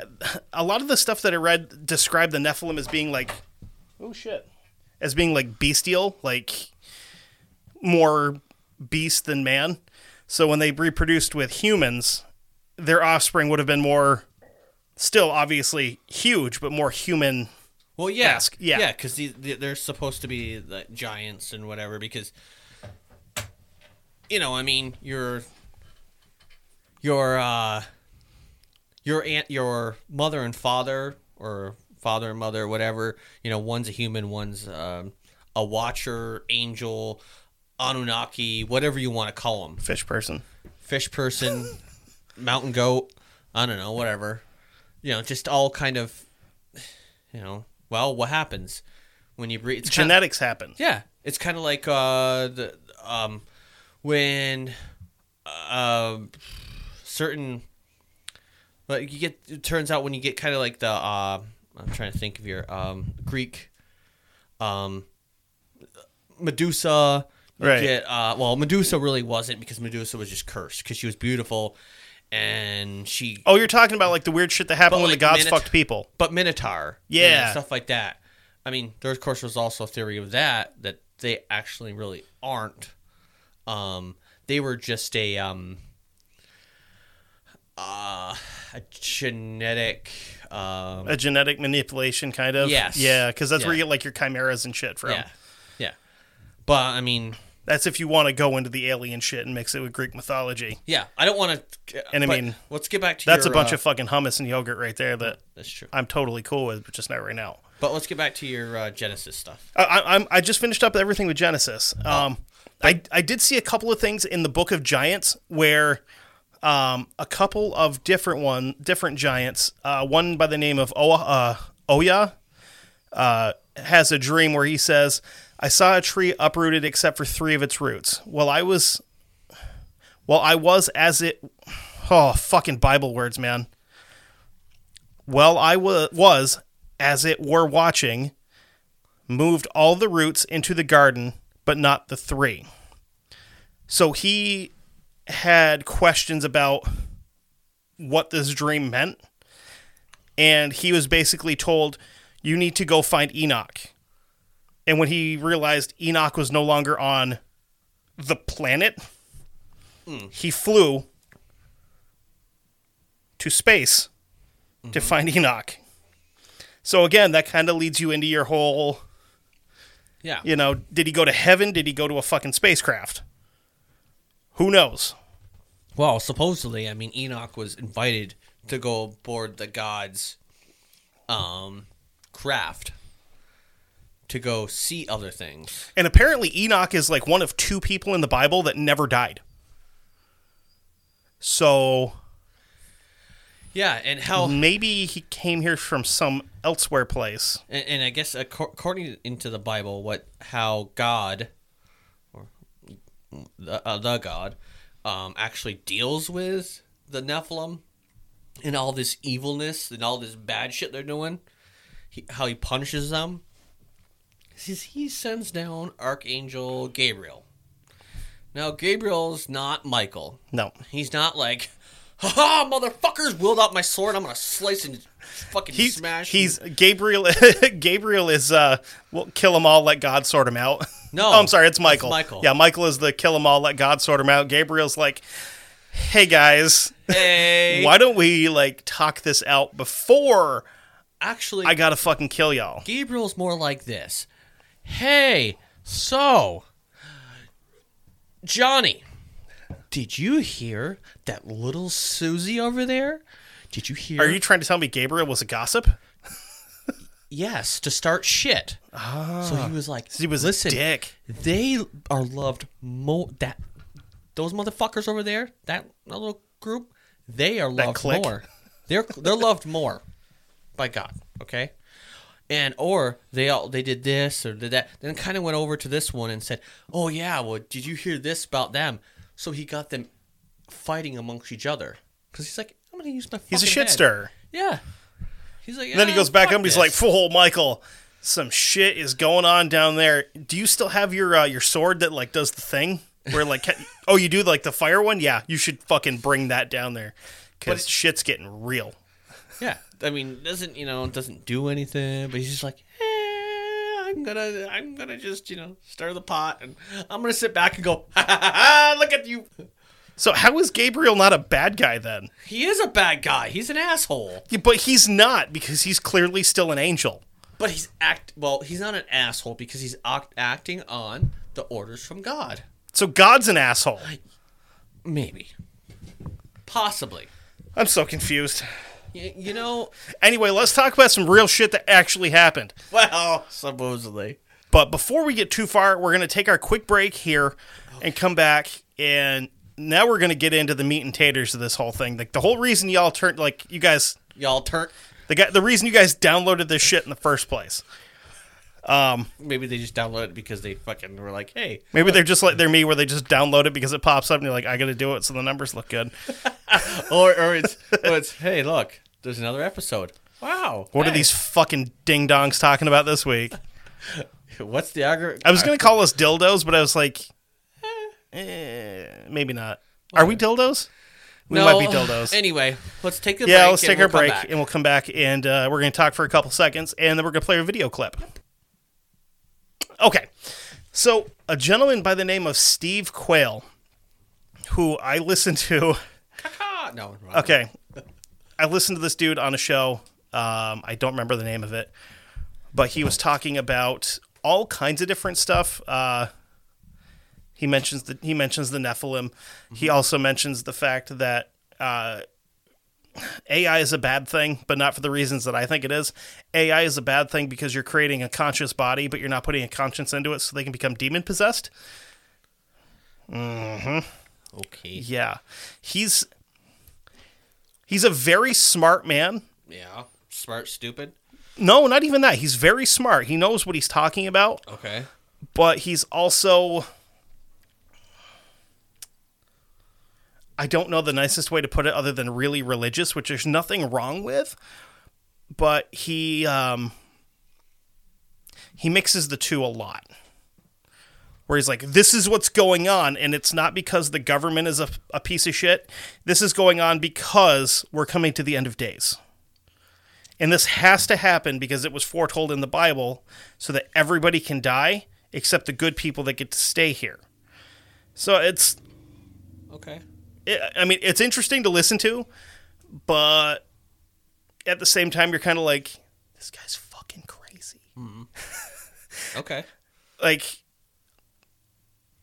a lot of the stuff that I read described the Nephilim as being like oh shit as being like bestial, like more beast than man. So when they reproduced with humans, their offspring would have been more still obviously huge, but more human. Well, yeah. Yeah. yeah, because they're supposed to be the giants and whatever. Because you know, I mean, your your uh, your aunt, your mother and father, or father and mother, whatever. You know, one's a human, one's um, a watcher, angel, Anunnaki, whatever you want to call them. Fish person. Fish person, mountain goat. I don't know, whatever. You know, just all kind of. You know, well, what happens when you breed? It's kinda- Genetics happen. yeah, it's kind of like uh, the um, when uh, certain, but you get. It turns out when you get kind of like the uh, I'm trying to think of your um Greek, um, Medusa. You Right. Get, uh, well, Medusa really wasn't because Medusa was just cursed because she was beautiful, and she Oh, you're talking about like the weird shit that happened when like, the gods Minotaur- fucked people. but Minotaur, Yeah. and stuff like that. I mean, there of course was also a theory of that that they actually really aren't. Um, they were just a um, uh, a genetic. Um, A genetic manipulation, kind of. Yes. Yeah, because that's where Yeah. you get like your chimeras and shit from. yeah, yeah. But I mean, That's if you want to go into the alien shit and mix it with Greek mythology. yeah, I don't want to. And I mean, let's get back to That's your, a bunch uh, of fucking hummus and yogurt right there that That's true. I'm totally cool with, but just not right now. But let's get back to your uh, Genesis stuff. I, I'm I just finished up everything with Genesis. Um, I I did see a couple of things in the Book of Giants where um, a couple of different one different giants, uh, one by the name of o, uh, Oya, uh, has a dream where he says, "I saw a tree uprooted except for three of its roots." Well, I was, well, I was as it. Oh, fucking Bible words, man. Well, I wa- was as it were watching moved all the roots into the garden, but not the three. So he had questions about what this dream meant. And he was basically told, You need to go find Enoch. And when he realized Enoch was no longer on the planet, he flew to space to find Enoch. So again, that kind of leads you into your whole Yeah. you know, did he go to heaven? Did he go to a fucking spacecraft? Who knows? Well, supposedly, I mean, Enoch was invited to go aboard the gods' um, craft to go see other things. And apparently, Enoch is like one of two people in the Bible that never died. So Yeah, and how, maybe he came here from some elsewhere place. and, and I guess according into the Bible, what how God, or the uh, the God, um, actually deals with the Nephilim and all this evilness and all this bad shit they're doing, he, how he punishes them he sends down Archangel Gabriel. Now Gabriel's not Michael. No. He's not like, haha, motherfuckers, wheeled out my sword. I'm gonna slice and fucking He's smash. he's Gabriel. Gabriel is uh, well, kill them all, let God sort them out. No, oh, I'm sorry, it's Michael. Michael. Yeah, Michael is the kill them all, let God sort them out. Gabriel's like, hey guys, hey. why don't we like talk this out before Actually, I gotta fucking kill y'all? Gabriel's more like this. Hey, so Johnny, did you hear that little Susie over there? Did you hear? Are you trying to tell me Gabriel was a gossip? Yes, to start shit. So he ah. was like, He was listen, a dick. they are loved more. That those motherfuckers over there, that little group, they are loved more. They're they're loved more by God. Okay, and or they all they did this or did that. Then kind of went over to this one and said, "Oh yeah, well, did you hear this about them?" So he got them fighting amongst each other because he's like, "I'm gonna use my." He's a shit head." stirrer. Yeah. He's like, And then he "Ah, goes back up and he's like, fool Michael, some shit is going on down there. Do you still have your uh, your sword that like does the thing where like oh you do like the fire one? Yeah, you should fucking bring that down there because shit's getting real." Yeah, I mean, doesn't you know doesn't do anything, but he's just like, eh, I'm gonna, I'm gonna just you know stir the pot, and I'm gonna sit back and go, ha, ha, ha, ha, look at you. So how is Gabriel not a bad guy then? He is a bad guy. He's an asshole, Yeah, but he's not because he's clearly still an angel. but he's act well. He's not an asshole because he's act- acting on the orders from God. So God's an asshole. Maybe, possibly. I'm so confused. Y- you know, Anyway, let's talk about some real shit that actually happened. well, supposedly. But before we get too far, we're going to take our quick break here and come back. And now we're going to get into the meat and taters of this whole thing. Like the whole reason y'all turned, like you guys, Y'all turned the guy, the reason you guys downloaded this shit in the first place. Maybe they just download it because they fucking were like, hey, Maybe they're just like they're me, where they just download it because it pops up and you're like, I got to do it so the numbers look good. or or it's or it's hey look there's another episode wow What are these fucking ding dongs talking about this week? what's the algorithm I was to call us dildos, but I was like, eh, maybe not. Are we dildos? We might be dildos. anyway let's take a Yeah, break Yeah, let's take we'll our break and we'll come back and uh, we're going to talk for a couple seconds and then we're going to play a video clip. Okay. So, a gentleman by the name of Steve Quayle, who I listened to. No wrong. Okay. I listened to this dude on a show. Um, I don't remember the name of it, but he was talking about all kinds of different stuff. Uh, he mentions the he mentions the Nephilim. He also mentions the fact that uh, AI is a bad thing, but not for the reasons that I think it is. AI is a bad thing because you're creating a conscious body, but you're not putting a conscience into it, so they can become demon possessed. Mhm. Okay Yeah, he's he's a very smart man. yeah smart stupid No, not even that. He's very smart. He knows what he's talking about, okay but he's also I don't know the nicest way to put it other than really religious, which there's nothing wrong with, but he um he mixes the two a lot. Where he's like, this is what's going on, and it's not because the government is a, a piece of shit. This is going on because we're coming to the end of days. And this has to happen because it was foretold in the Bible so that everybody can die except the good people that get to stay here. So it's, okay I mean, it's interesting to listen to, but at the same time, you're kind of like, this guy's fucking crazy. okay Like,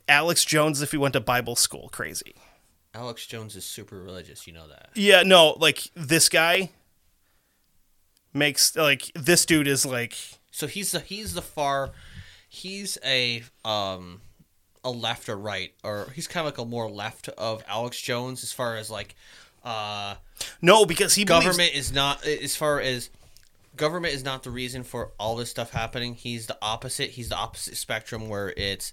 Alex Jones, if he went to Bible school, crazy. alex jones is super religious you know that Yeah, no, like, this guy makes, like, this dude is like, so he's the he's the far he's a um a left or right or he's kind of like a more left of alex jones as far as like uh no, because he believes- government is not as far as government is not the reason for all this stuff happening he's the opposite he's the opposite spectrum where it's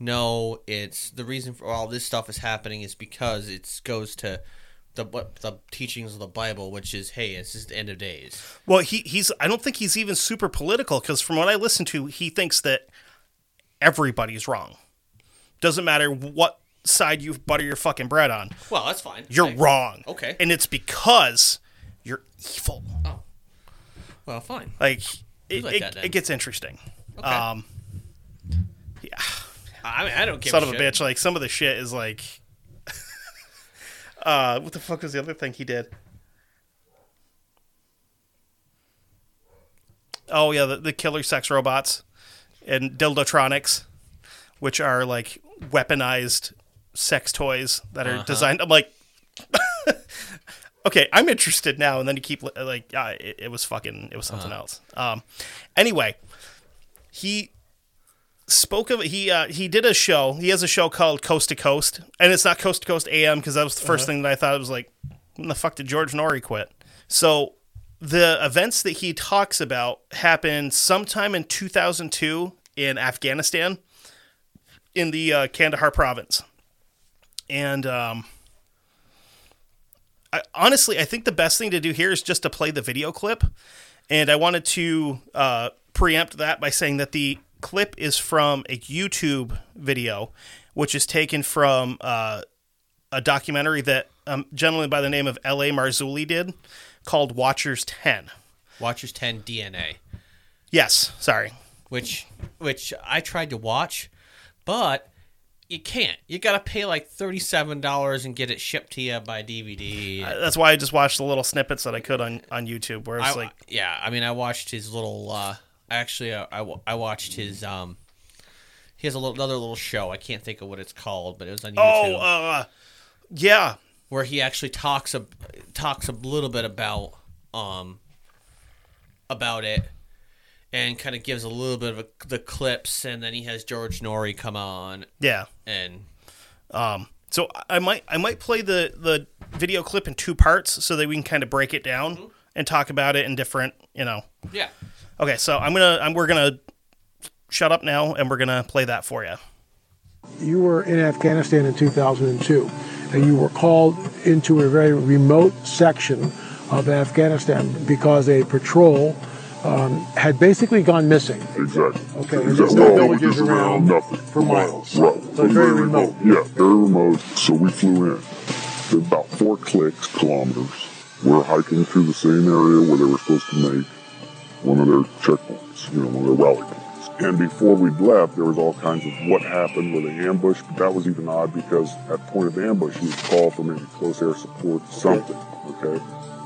no it's the reason for all this stuff is happening is because it goes to the what the teachings of the Bible, which is hey, it's just the end of days. Well, he he's I don't think he's even super political because from what I listen to, he thinks that everybody's wrong. Doesn't matter what side you butter your fucking bread on. Well, that's fine. You're wrong. Okay. And it's because you're evil. Oh. Well, fine. Like it, like it, that it gets interesting. Okay. Um yeah. I mean, I don't give Son a of a bitch. Like some of the shit is like uh what the fuck was the other thing he did? Oh yeah, the, the killer sex robots and dildotronics, which are like weaponized sex toys that are designed. I'm like, okay, I'm interested now. And then you keep like, uh, it, it was fucking, it was something else. Um, anyway, he spoke of he uh, he did a show. He has a show called Coast to Coast, and it's not Coast to Coast AM because that was the 1st thing that I thought. It was like, when the fuck did George Noory quit? So the events that he talks about happened sometime in 2002 in Afghanistan, in the uh, Kandahar province, and um, I, honestly, I think the best thing to do here is just to play the video clip. And I wanted to uh, preempt that by saying that the clip is from a YouTube video, which is taken from uh, a documentary that um, gentleman by the name of L.A. Marzulli did called Watchers 10. Watchers 10 DNA, Yes, sorry. which which I tried to watch, but you can't. You got to pay like $37 and get it shipped to you by DVD. Uh, That's why I just watched the little snippets that I could on, on YouTube where it's I, like, yeah, I mean, I watched his little. Uh, actually, I, I, I watched his. Um, he has a little, another little show. I can't think of what it's called, but it was on YouTube oh, uh, yeah. where he actually talks a talks a little bit about um about it and kind of gives a little bit of a, the clips, and then he has George Noory come on Yeah. and Um, so I might I might play the the video clip in two parts so that we can kind of break it down and talk about it in different, you know. yeah. Okay, so I'm gonna I'm, we're gonna shut up now and we're gonna play that for you. You were in Afghanistan in 2002, and you were called into a very remote section of Afghanistan because a patrol um, had basically gone missing. Exactly. Okay, and Exactly. there's no villages around nothing for miles. Right. So it's very remote. Yeah, very remote. So we flew in. Did about four clicks kilometers. We're hiking through the same area where they were supposed to make one of their checkpoints, you know, one of their rally points. And before we left, there was all kinds of what happened with the ambush, but that was even odd because at point of ambush, he was called for maybe close air support, something. Okay,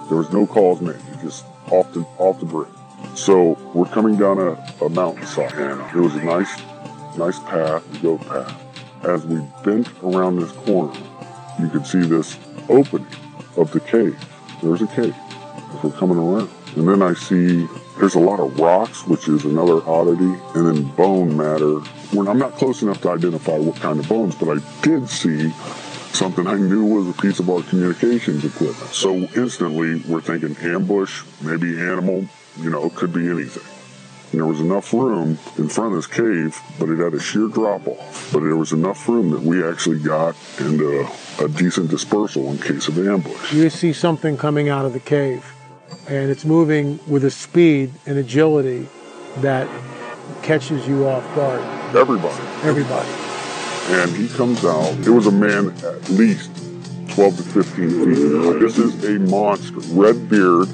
there was no calls made. Just off the off the grid. So we're coming down a, a mountainside, and it was a nice, nice path, goat path. As we bent around this corner, you could see this opening of the cave. There's a cave as we're coming around. And then I see there's a lot of rocks, which is another oddity, and then bone matter. When I'm not close enough to identify what kind of bones, but I did see something I knew was a piece of our communications equipment. So instantly we're thinking ambush, maybe animal, you know, it could be anything. And there was enough room in front of this cave, but it had a sheer drop off. But there was enough room that we actually got into a decent dispersal in case of ambush. You see something coming out of the cave, and it's moving with a speed and agility that catches you off guard. Everybody. Everybody. and he comes out. It was a man at least 12 to 15 feet. This is a monster. Red beard,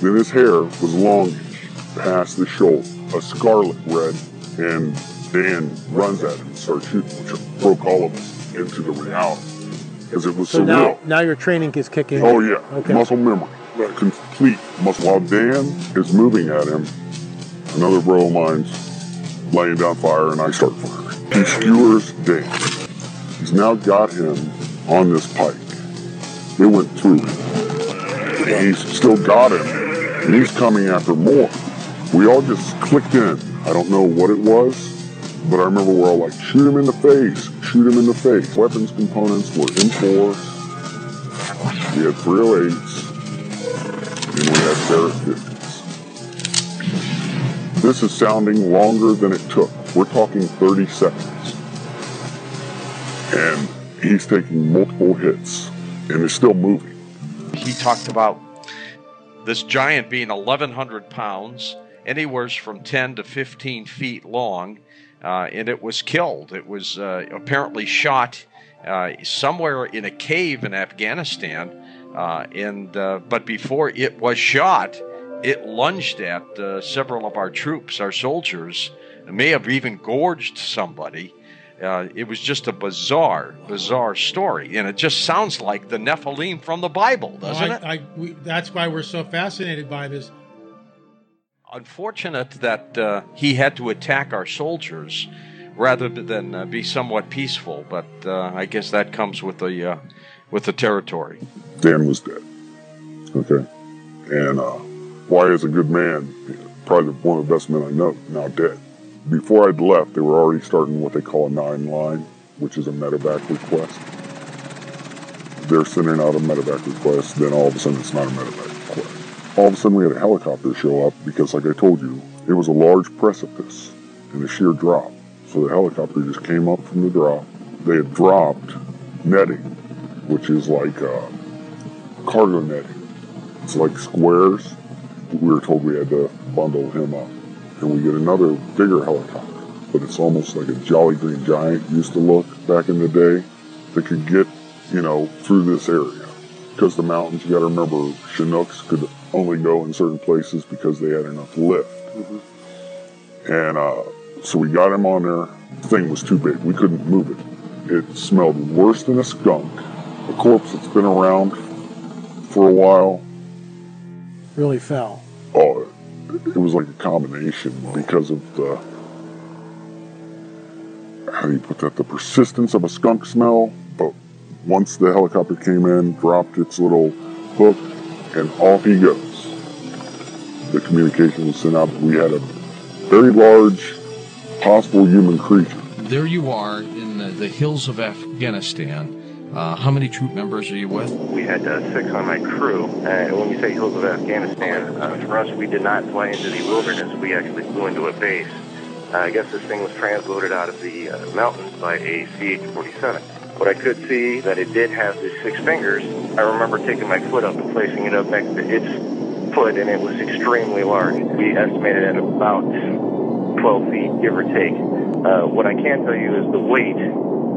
then his hair was longish, past the shoulder, a scarlet red, and Dan runs at him and starts shooting, which broke all of us into the reality. Because it was So surreal. now, now your training is kicking. Oh, in. Oh yeah, Okay. muscle memory, complete muscle. While Dan is moving at him, another bro of mine's laying down fire, and I start firing. He skewers Dan. He's now got him on this pike. It went through him. And he's still got him, he's coming after more. We all just clicked in. I don't know what it was, but I remember we're all like, shoot him in the face, shoot him in the face. Weapons components were in force. We had 308s, and we had Barrett 50s. This is sounding longer than it took. We're talking 30 seconds. And he's taking multiple hits and is still moving. he talked about this giant being 1,100 pounds, anywhere from 10 to 15 feet long, uh, and it was killed. It was uh, apparently shot uh, somewhere in a cave in Afghanistan, uh, and uh, but before it was shot, it lunged at uh, several of our troops, our soldiers. It may have even gorged somebody. Uh, it was just a bizarre, bizarre story, and it just sounds like the Nephilim from the Bible, doesn't I, it? I, we, that's why we're so fascinated by this. Unfortunate that uh, he had to attack our soldiers rather than uh, be somewhat peaceful, but uh, I guess that comes with the uh, with the territory. Dan was dead. Okay. And uh, why is a good man, probably one of the best men I know, now dead. Before I'd left, they were already starting what they call a nine line, which is a medevac request. They're sending out a medevac request, then all of a sudden it's not a medevac request. All of a sudden we had a helicopter show up because, like I told you, it was a large precipice and a sheer drop. So the helicopter just came up from the drop. They had dropped netting, which is like uh, cargo netting. It's like squares. We were told we had to bundle him up. And we get another bigger helicopter, but it's almost like a Jolly Green Giant used to look back in the day that could get, you know, through this area. Because the mountains, you got to remember, Chinooks could only go in certain places because they had enough lift. And uh, so we got him on there. The thing was too big. We couldn't move it. It smelled worse than a skunk. A corpse that's been around for a while. Really foul. Oh, it was like a combination because of the how do you put that? The persistence of a skunk smell. But once the helicopter came in, dropped its little hook, and off he goes. The communication was sent out. We had a very large, possible human creature. There you are in the, the hills of Afghanistan. Uh, how many troop members are you with? We had uh, six on my crew. Uh, when we say hills of Afghanistan, uh, for us, we did not fly into the wilderness. We actually flew into a base. Uh, I guess this thing was transloaded out of the uh, mountains by a CH-47. What I could see that it did have the six fingers. I remember taking my foot up and placing it up next to its foot, and it was extremely large. We estimated at about 12 feet, give or take. Uh, what I can tell you is the weight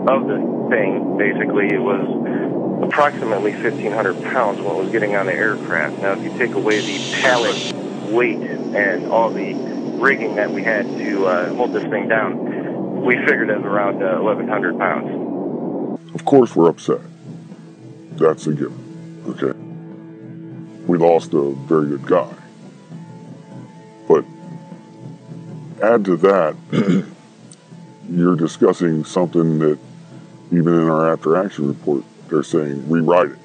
of the thing, basically, it was approximately 1,500 pounds when it was getting on the aircraft. Now, if you take away the pallet weight and all the rigging that we had to uh, hold this thing down, we figured it was around uh, 1,100 pounds. Of course, we're upset. That's a given. Okay. We lost a very good guy. But add to that, you're discussing something that even in our after action report, they're saying rewrite it.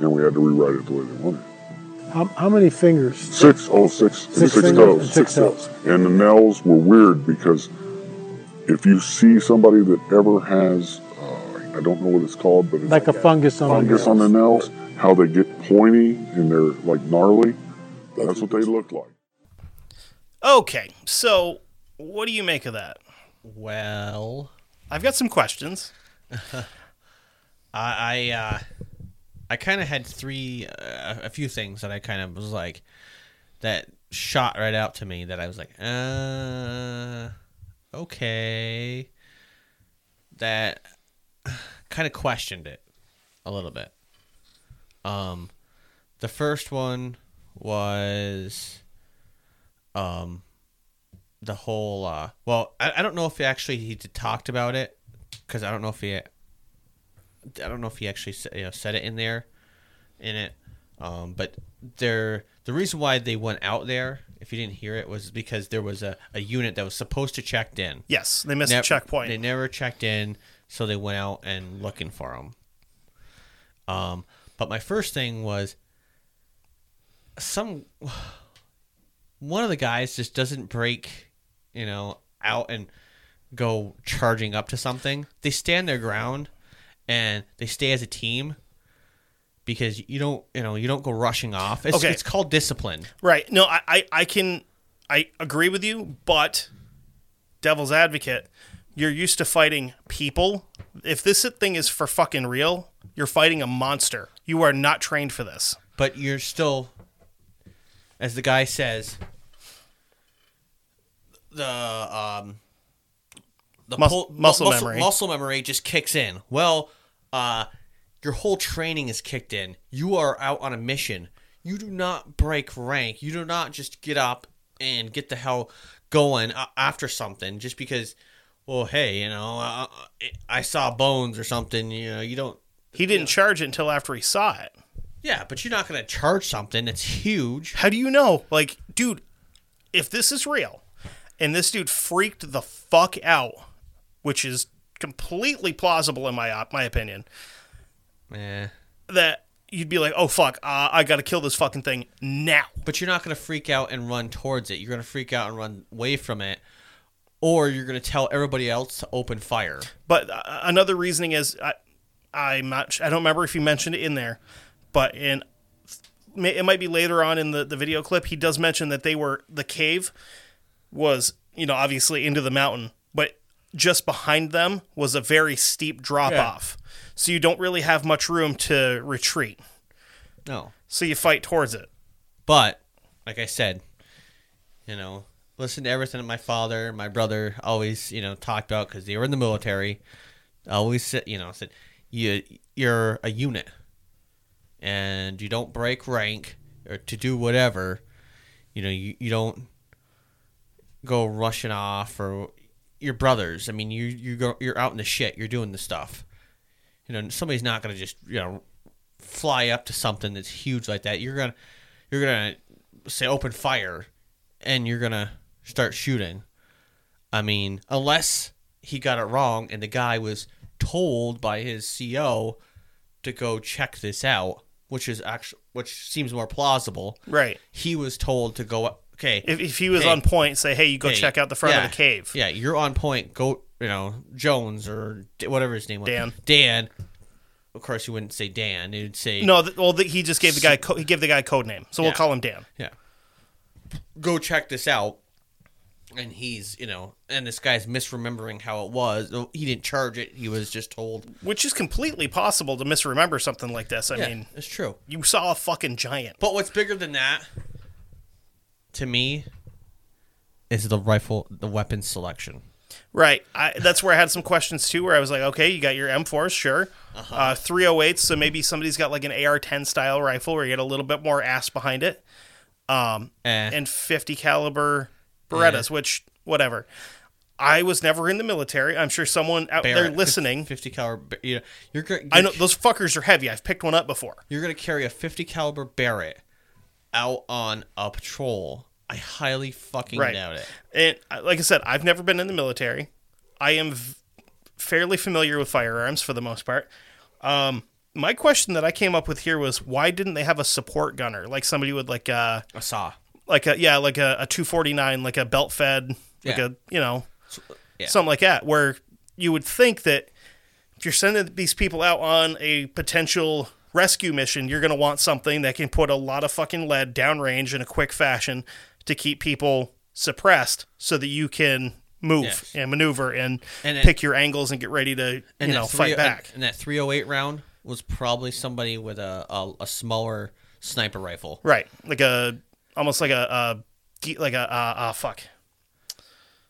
And we had to rewrite it the way they wanted. How, how many fingers? Six, oh, six, Six six fingers toes, and six six toes. And the nails were weird because if you see somebody that ever has, uh, I don't know what it's called, but it's Like a fungus on the fungus on the nails, how they get pointy and they're like gnarly. That's what they look like. Okay, so what do you make of that? Well, I've got some questions. I uh, I kind of had three, uh, a few things that I kind of was like that shot right out to me that I was like, uh, okay, that kind of questioned it a little bit. Um, the first one was, um, the whole uh, well, I, I don't know if actually he talked about it because I don't know if he I don't know if he actually you know, said it in there, in it. Um, but there, the reason why they went out there, if you didn't hear it, was because there was a, a unit that was supposed to checked in. Yes, they missed a checkpoint. They never checked in, so they went out and looking for him. Um, but my first thing was some one of the guys just doesn't break, you know, out and go charging up to something. They stand their ground and they stay as a team because you don't, you know, you don't go rushing off. It's, Okay. it's called discipline. Right. No, I, I, I can I agree with you, but devil's advocate, you're used to fighting people. If this thing is for fucking real, You're fighting a monster. You are not trained for this. but you're still, as the guy says, the um, the Mus- muscle mu- memory. muscle memory just kicks in. Well, uh, your whole training is kicked in. You are out on a mission. You do not break rank. You do not just get up and get the hell going after something just because. Well, hey, you know, uh, I saw bones or something. You know, you don't. He didn't charge it until after he saw it. Yeah, but you're not going to charge something that's huge. How do you know? Like, dude, if this is real and this dude freaked the fuck out, which is completely plausible in my op- my opinion, Yeah. that you'd be like, "Oh fuck, uh, I got to kill this fucking thing now." But you're not to freak out and run towards it. You're to freak out and run away from it, or you're to tell everybody else to open fire. But uh, another reasoning is I, I'm not. I don't remember if you mentioned it in there, but in it might be later on in the the video clip. He does mention that they were the cave was you know obviously into the mountain, but just behind them was a very steep drop off, so you don't really have much room to retreat. No. So you fight towards it. But like I said, you know, listen to everything that my father, my brother always, you know, talked about because they were in the military. Always said, you know, said you you're a unit, and you don't break rank or to do whatever. You know, you, you don't go rushing off or your brothers. I mean, you you go you're out in the shit. You're doing the stuff. You know, somebody's not gonna just you know fly up to something that's huge like that. You're gonna you're gonna say open fire, and you're gonna start shooting. I mean, unless he got it wrong and the guy was told by his CO to go check this out, which is actually which seems more plausible. Right. He was told to go. Okay, If, if he was Hey. on point, say, "Hey, you go Hey, check out the front yeah, of the cave." Yeah, you're on point. Go, you know, Jones or D- whatever his name was. Dan. Dan. Of course, you wouldn't say Dan. You'd say No, th- well, th- he just gave the guy co- he gave the guy a code name, so we'll call him Dan. Yeah. Go check this out. And he's, you know, and this guy's misremembering how it was. Oh, he didn't charge it. He was just told. Which is completely possible to misremember something like this. I yeah, mean, it's true. you saw a fucking giant. But what's bigger than that, to me, is the rifle, the weapon selection. Right. I, that's where I had some questions too, where I was like, okay, you got your M4s, sure. Uh-huh. Uh, 308s, so maybe somebody's got like an AR-10 style rifle where you get a little bit more ass behind it, um, Eh. and 50 caliber Berettas, which whatever. I was never in the military. I'm sure someone out there listening. 50 caliber. You know, you're, gonna- I know those fuckers are heavy. I've picked one up before. you're going to carry a 50 caliber Barrett out on a patrol. I highly fucking Right. doubt it. And uh, like I said, I've never been in the military. I am v- fairly familiar with firearms for the most part. Um, my question that I came up with here was why didn't they have a support gunner like somebody with like uh I saw. like a yeah like a, a 249 like a belt fed like Yeah. a you know yeah. something like that where you would think that if you're sending these people out on a potential rescue mission you're going to want something that can put a lot of fucking lead downrange in a quick fashion to keep people suppressed so that you can move Yes. and maneuver and, And pick your angles and get ready to you know three- fight back And, and that 308 round was probably somebody with a, a, a smaller sniper rifle. right like a almost like a, a like a uh, uh fuck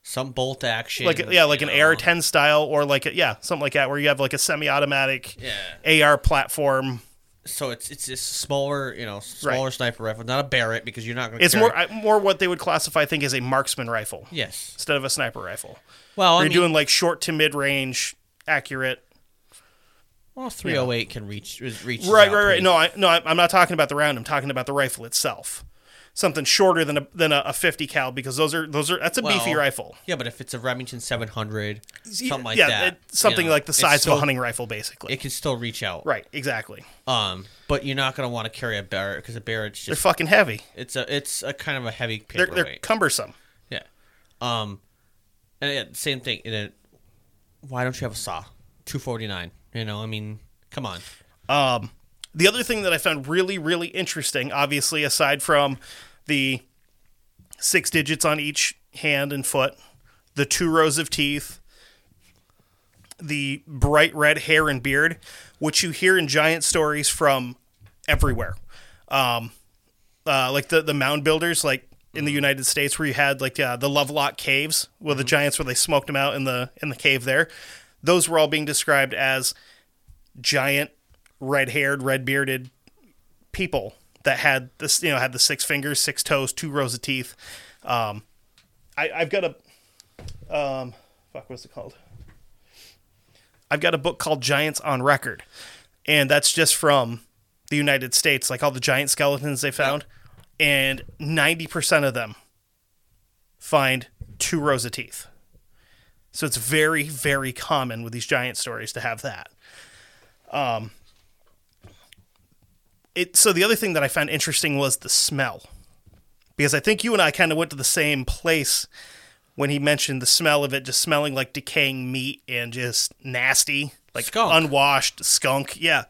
Some bolt action. like yeah like an know. AR-10 style or like a, yeah something like that where you have like a semi-automatic Yeah. AR platform So it's it's this smaller, you know, smaller sniper rifle, not a Barrett because you're not going to. It's more more what they would classify, I think, as a marksman rifle Yes. instead of a sniper rifle. Well, you're mean, doing like short to mid range, accurate. well, 308 can reach reach. Right, right, right. No, I, no, I'm not talking about the round. I'm talking about the rifle itself. Something shorter than a than a, a 50 cal because those are those are that's a beefy rifle. Yeah, but if it's a Remington 700, something like yeah, that, it- something you know, like the size of a hunting rifle, basically. It can still reach out. right, exactly. Um, but you're not going to want to carry a Barrett because a Barrett's They're just fucking heavy. it's a it's a kind of a heavy They're they're cumbersome. Yeah. Um, and yeah, same thing. In it, why don't you have a saw? Two forty nine. You know, I mean, come on. Um, the other thing that I found really, really interesting, obviously, aside from the six digits on each hand and foot, the two rows of teeth, the bright red hair and beard, which you hear in giant stories from everywhere. Um, uh, like the the mound builders, like in the United States, where you had like uh, the Lovelock caves, with the giants where they smoked them out in the in the cave there. Those were all being described as giant, red haired, red bearded people that had this, you know, had the six fingers, six toes, two rows of teeth. Um, I, I've got a, um, fuck, what's it called? I've got a book called Giants on Record, and that's just from the United States, like all the giant skeletons they found, and ninety percent of them find two rows of teeth. So it's very, very common with these giant stories to have that. Um, it. So the other thing that I found interesting was the smell, because I think you and I kind of went to the same place when he mentioned the smell of it just smelling like decaying meat and just nasty, like Skunk. unwashed skunk. Yeah,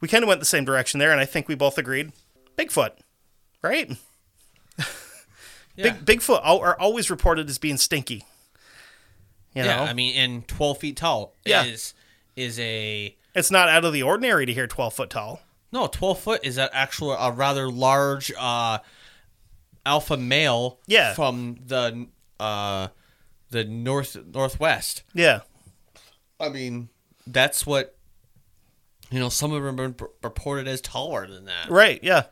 we kind of went the same direction there, and I think we both agreed. Bigfoot, right? Yeah. Big Bigfoot are always reported as being stinky. You yeah, know, I mean, and 12 feet tall Yeah. is is a it's not out of the ordinary to hear twelve foot tall. No 12 foot is an actual a rather large uh, alpha male. Yeah. from the uh, the north northwest. Yeah, I mean, that's what you know. Some of them have been reported as taller than that. right. Yeah,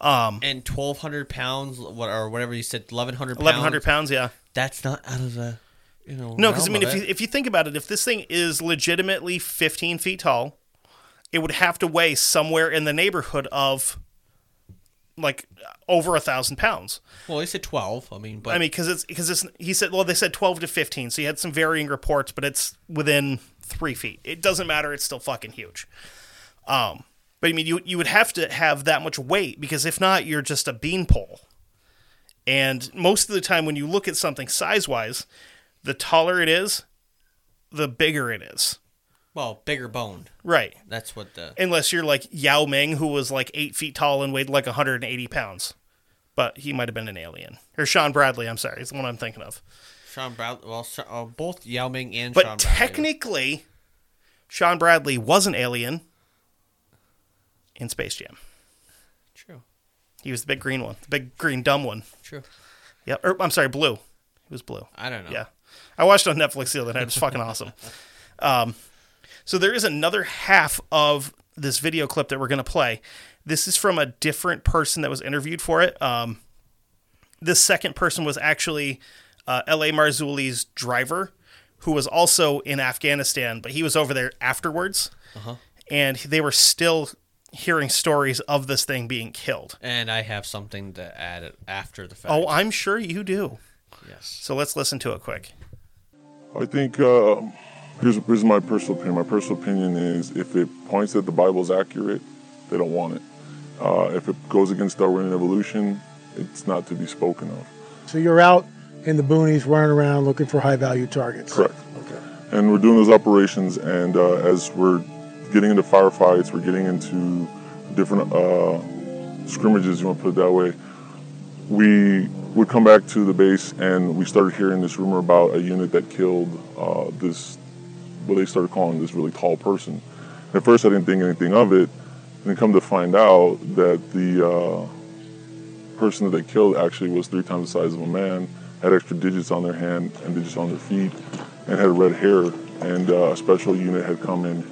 um, And 1,200 pounds, what or whatever you said, 1,100 pounds. eleven hundred pounds. Yeah. That's not out of the, you know. No, because I mean, if it. you, if you think about it, if this thing is legitimately 15 feet tall, it would have to weigh somewhere in the neighborhood of like over a thousand pounds. well, they said 12. I mean, but I mean, because it's because it's he said well they said 12 to 15, so you had some varying reports, but it's within three feet. It doesn't matter; it's still fucking huge. Um, but I mean, you you would have to have that much weight because if not, you're just a beanpole. And most of the time, when you look at something size wise, the taller it is, the bigger it is. Well, bigger boned. Right. That's what the Unless you're like Yao Ming, who was like eight feet tall and weighed like 180 pounds. But he might have been an alien. Or Shawn Bradley, I'm sorry, It's the one I'm thinking of. Shawn Bradley. Well, uh, both Yao Ming and But Shawn Bradley. technically, Shawn Bradley was an alien in Space Jam. True. He was the big green one, the big green dumb one. True. Yeah, or I'm sorry, blue. He was blue. I don't know. Yeah, I watched it on Netflix the other night. It was fucking awesome. Um, so there is another half of this video clip that we're gonna play. This is from a different person that was interviewed for it. Um, this second person was actually uh, L.A. Marzulli's driver, who was also in Afghanistan, but he was over there afterwards, and they were still hearing stories of this thing being killed. And I have something to add after the fact. Oh, I'm sure you do. yes. So let's listen to it quick. I think uh, here's here's my personal opinion. My personal opinion is if it points that the Bible's accurate, they don't want it. Uh, if it goes against Darwinian evolution, it's not to be spoken of. So you're out in the boonies running around looking for high value targets. Correct. Okay. And we're doing those operations, and uh, as we're getting into firefights, we're getting into different uh, scrimmages, you want to put it that way. We would come back to the base, and we started hearing this rumor about a unit that killed uh, this, they started calling this really tall person. At first, I didn't think anything of it, and then come to find out that the uh, person that they killed actually was three times the size of a man, had extra digits on their hand and digits on their feet, and had red hair. And uh, a special unit had come in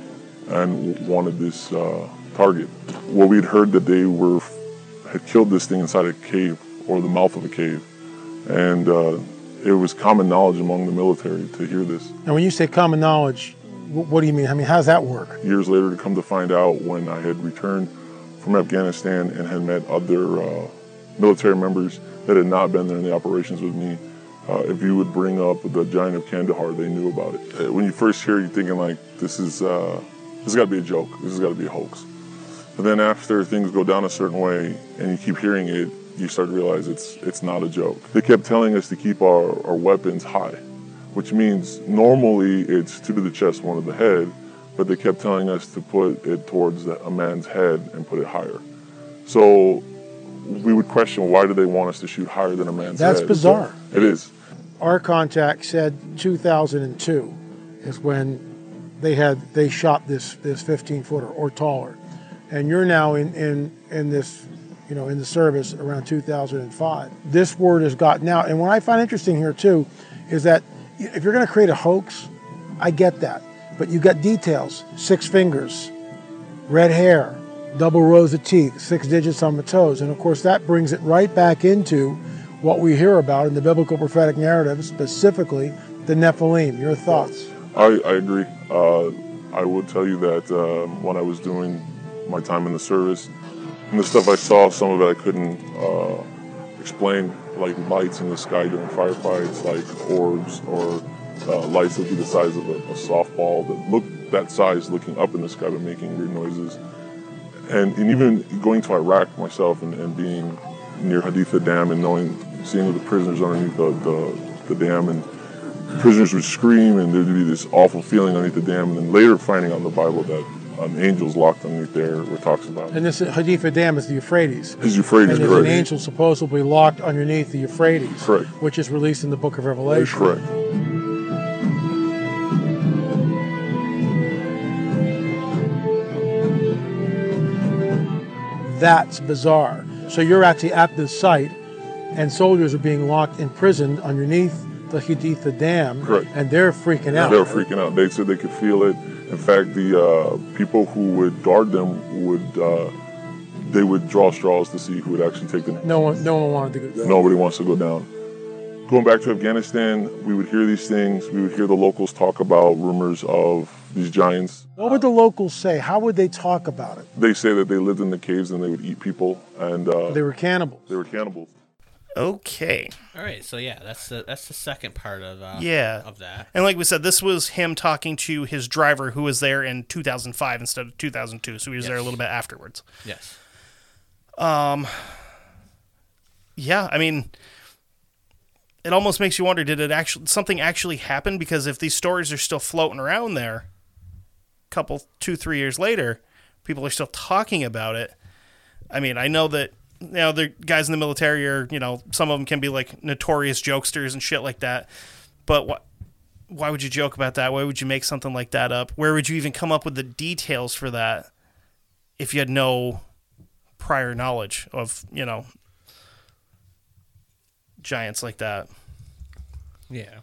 and wanted this uh, target. Well, we'd heard that they were had killed this thing inside a cave or the mouth of a cave, and uh, it was common knowledge among the military to hear this. And when you say common knowledge, wh- what do you mean? I mean, how does that work? years later to come to find out when I had returned from Afghanistan and had met other uh, military members that had not been there in the operations with me. Uh, if you would bring up the giant of Kandahar, they knew about it. Uh, when you first hear, it, you're thinking like, "This is uh, this has got to be a joke. This has got to be a hoax." But then after things go down a certain way and you keep hearing it, you start to realize it's it's not a joke. They kept telling us to keep our, our weapons high, which means normally it's two to the chest, one to the head, but they kept telling us to put it towards the, a man's head and put it higher. So we would question why do they want us to shoot higher than a man's That's head? That's bizarre. It is. Our contact said 2002. is when they had they shot this this 15 footer or taller, and you're now in in in this you know in the service around 2005. This word has gotten out, and what I find interesting here too is that if you're going to create a hoax, I get that, but you got details: six fingers, red hair, double rows of teeth, six digits on the toes, and of course that brings it right back into what we hear about in the biblical prophetic narrative, specifically the Nephilim. Your thoughts? I, I agree. Uh, I will tell you that um, when I was doing my time in the service, and the stuff I saw, some of it I couldn't uh, explain, like lights in the sky during firefights, like orbs or uh, lights that would be the size of a, a softball that look that size looking up in the sky but making weird noises. And, and even going to Iraq myself and, and being near Haditha Dam and knowing, seeing the prisoners underneath the, the, the dam and prisoners would scream and there'd be this awful feeling underneath the dam. And then later finding out in the Bible that um, angels locked underneath there where it talks about. And this Haditha Dam is the Euphrates. Is Euphrates and there's correct? an angel supposedly locked underneath the Euphrates, Correct. which is released in the Book of Revelation. Correct. That's bizarre. So you're actually at this site, and soldiers are being locked in prison underneath the Haditha Dam, Correct. and they're freaking out. they're freaking out. They said they could feel it. In fact, the uh, people who would guard them would uh, they would draw straws to see who would actually take them. No one, no one wanted to go. down. Nobody wants to go down. Going back to Afghanistan, we would hear these things. We would hear the locals talk about rumors of these giants. What would the locals say? How would they talk about it? They say that they lived in the caves and they would eat people, and uh, They were cannibals. they were cannibals. Okay. All right, so yeah, that's the that's the second part of uh, Yeah. of that. And like we said, this was him talking to his driver who was there in 2005 instead of 2002. So he was there a little bit afterwards. Yes. Um. Yeah, I mean, it almost makes you wonder: did it actually something actually happen? Because if these stories are still floating around there, a couple, two, three years later, people are still talking about it. I mean, I know that you know the guys in the military are you know some of them can be like notorious jokesters and shit like that, but what? Why would you joke about that? Why would you make something like that up? Where would you even come up with the details for that if you had no prior knowledge of you know giants like that. Yeah.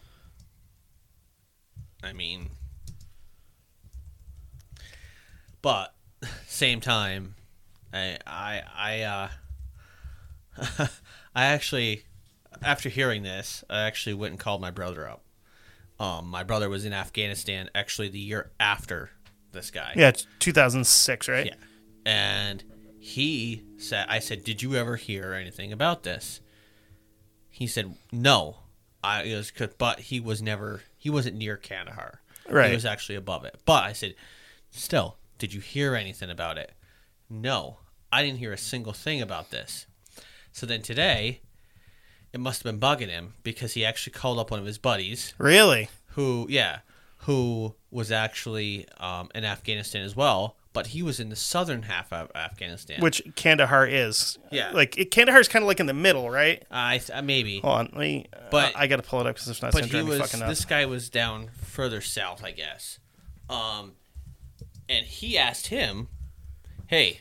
I mean, but same time, I I I uh, I actually after hearing this, I actually went and called my brother up. Um, my brother was in Afghanistan actually the year after this guy. Yeah, it's 2006, right? Yeah. And he said, I said, Did you ever hear anything about this? He said, No. I it was, but he was never, he wasn't near Kandahar. Right. He was actually above it. But I said, Still, did you hear anything about it? No. I didn't hear a single thing about this. So then today, it must have been bugging him because he actually called up one of his buddies Really? who yeah who was actually um, in afghanistan as well but he was in the southern half of afghanistan Which Kandahar is. Yeah. Like it, Kandahar is kind of like in the middle, right? i uh, maybe Hold on, let me. But- I, I got to pull it up because it's not but he was this guy was down further south i guess um and he asked him hey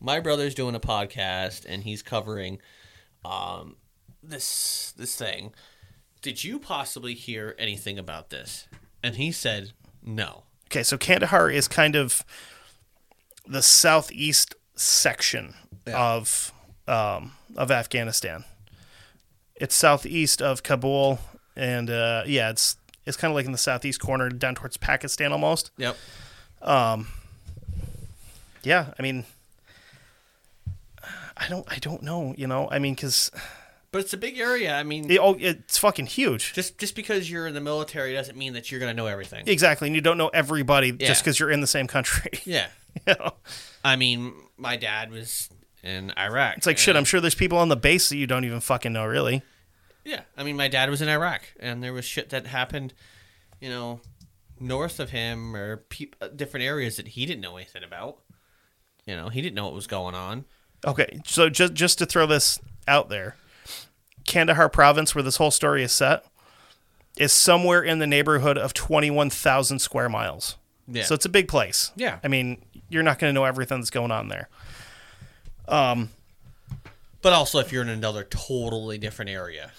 my brother's doing a podcast and he's covering um this this thing. Did you possibly hear anything about this? And he said no. Okay, so Kandahar is kind of the southeast section of um, of Afghanistan. It's southeast of Kabul, and uh, yeah, it's it's kind of like in the southeast corner, down towards Pakistan almost. yep. Yeah, I mean, I don't I don't know, you know, I mean, because but it's a big area i mean it, oh, it's fucking huge. just just because you're in the military doesn't mean that you're going to know everything. Exactly, and you don't know everybody just because you're in the same country. Yeah. you know? I mean, my dad was in Iraq. It's like shit. I'm sure there's people on the base that you don't even fucking know, really. Yeah. I mean, my dad was in Iraq, and there was shit that happened, you know, north of him or pe- uh, different areas that he didn't know anything about. You know, he didn't know what was going on. Okay, so just just to throw this out there, Kandahar province, where this whole story is set, is somewhere in the neighborhood of 21,000 square miles. Yeah. So it's a big place. Yeah. I mean, you're not going to know everything that's going on there. Um, But also, if you're in another totally different area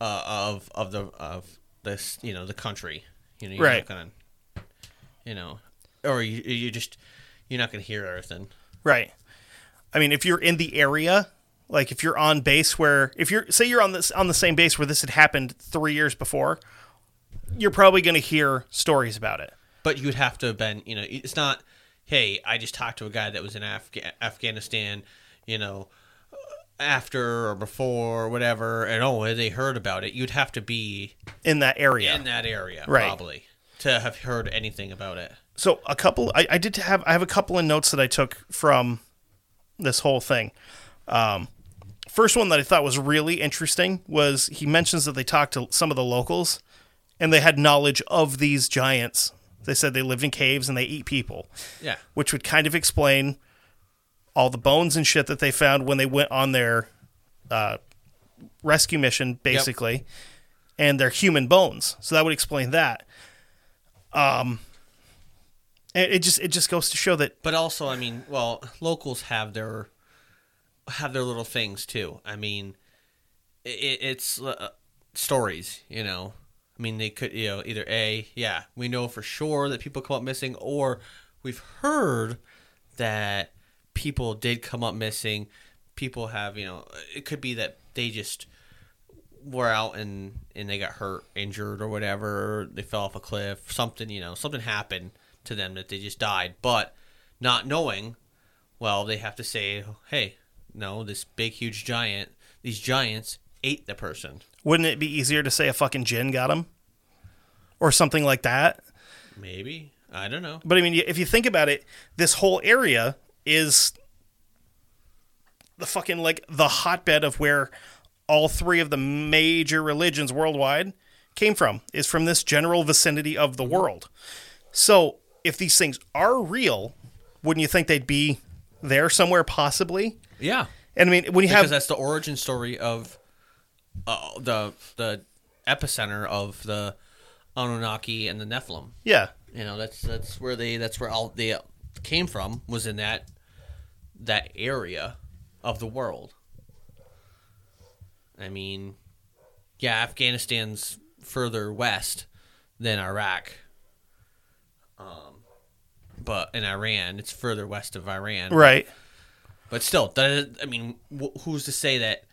uh, of of the of this, you know, the country, you know, you're Right. not gonna, you know, or you you just you're not gonna hear everything. Right. I mean, if you're in the area, like if you're on base where, if you're, say you're on this on the same base where this had happened three years before, you're probably going to hear stories about it. But you would have to have been, you know, it's not, hey, I just talked to a guy that was in Afga- Afghanistan, you know, after or before or whatever, and oh, they heard about it. You'd have to be In that area. in that area, Right. probably, to have heard anything about it. So a couple, I, I did have, I have a couple of notes that I took from this whole thing. Um, first one that I thought was really interesting was he mentions that they talked to some of the locals, and they had knowledge of these giants. They said they lived in caves and they eat people. Yeah. which would kind of explain all the bones and shit that they found when they went on their uh, rescue mission, basically, and their human bones. So that would explain that. Um, and it just it just goes to show that But also, I mean, well, locals have their have their little things too. I mean, it, it's uh, stories, you know. I mean, they could, you know, either a, yeah, we know for sure that people come up missing, or we've heard that people did come up missing. People have, you know, it could be that they just were out and and they got hurt, injured, or whatever. They fell off a cliff, something, you know, something happened to them that they just died. But not knowing, well, they have to say, hey, no, this big, huge giant, these giants ate the person. wouldn't it be easier to say a fucking jinn got him or something like that? Maybe I don't know. But I mean, if you think about it, this whole area is the fucking like the hotbed of where all three of the major religions worldwide came from is from this general vicinity of the world. So, if these things are real, wouldn't you think they'd be there somewhere possibly? Yeah, And I mean, when you because have that's the origin story of uh, the the epicenter of the Anunnaki and the Nephilim. yeah, You know, that's that's where they that's where all they came from was in that that area of the world. I mean, yeah, Afghanistan's further west than Iraq. Um, but in Iran, it's further west of Iran. right. But still, that I mean, wh- who's to say that?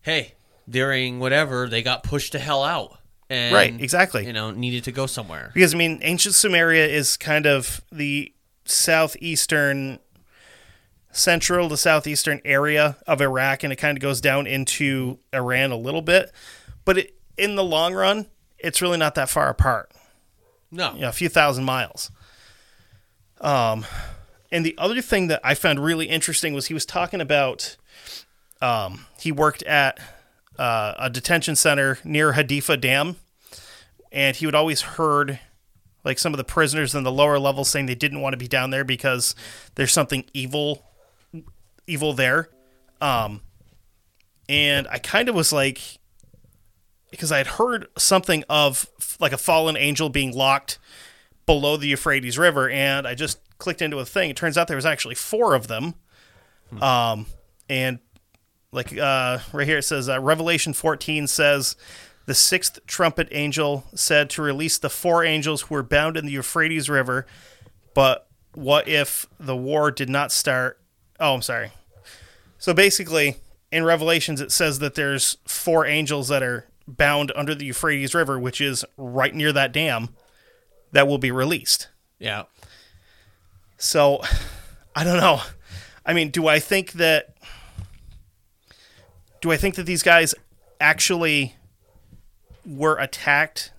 Hey, during whatever they got pushed to hell out, and Right, exactly. You know, needed to go somewhere. Because I mean, ancient Sumeria is kind of the southeastern, central to southeastern area of Iraq, and it kind of goes down into Iran a little bit. But it, in the long run, it's really not that far apart. No, You know, a few thousand miles. Um, and the other thing that I found really interesting was he was talking about. Um, he worked at uh, a detention center near Haditha Dam, and he would always heard like some of the prisoners in the lower levels saying they didn't want to be down there because there's something evil, evil there. Um, and I kind of was like, because I had heard something of like a fallen angel being locked below the Euphrates River, and I just clicked into a thing. It turns out there was actually four of them. Um, and like uh, right here it says uh, Revelation 14 says the sixth trumpet angel said to release the four angels who were bound in the Euphrates River. But what if the war did not start? Oh, I'm sorry. So basically, in Revelations, it says that there's four angels that are bound under the Euphrates River, which is right near that dam, that will be released. yeah, So, I don't know. I mean, do I think that do I think that these guys actually were attacked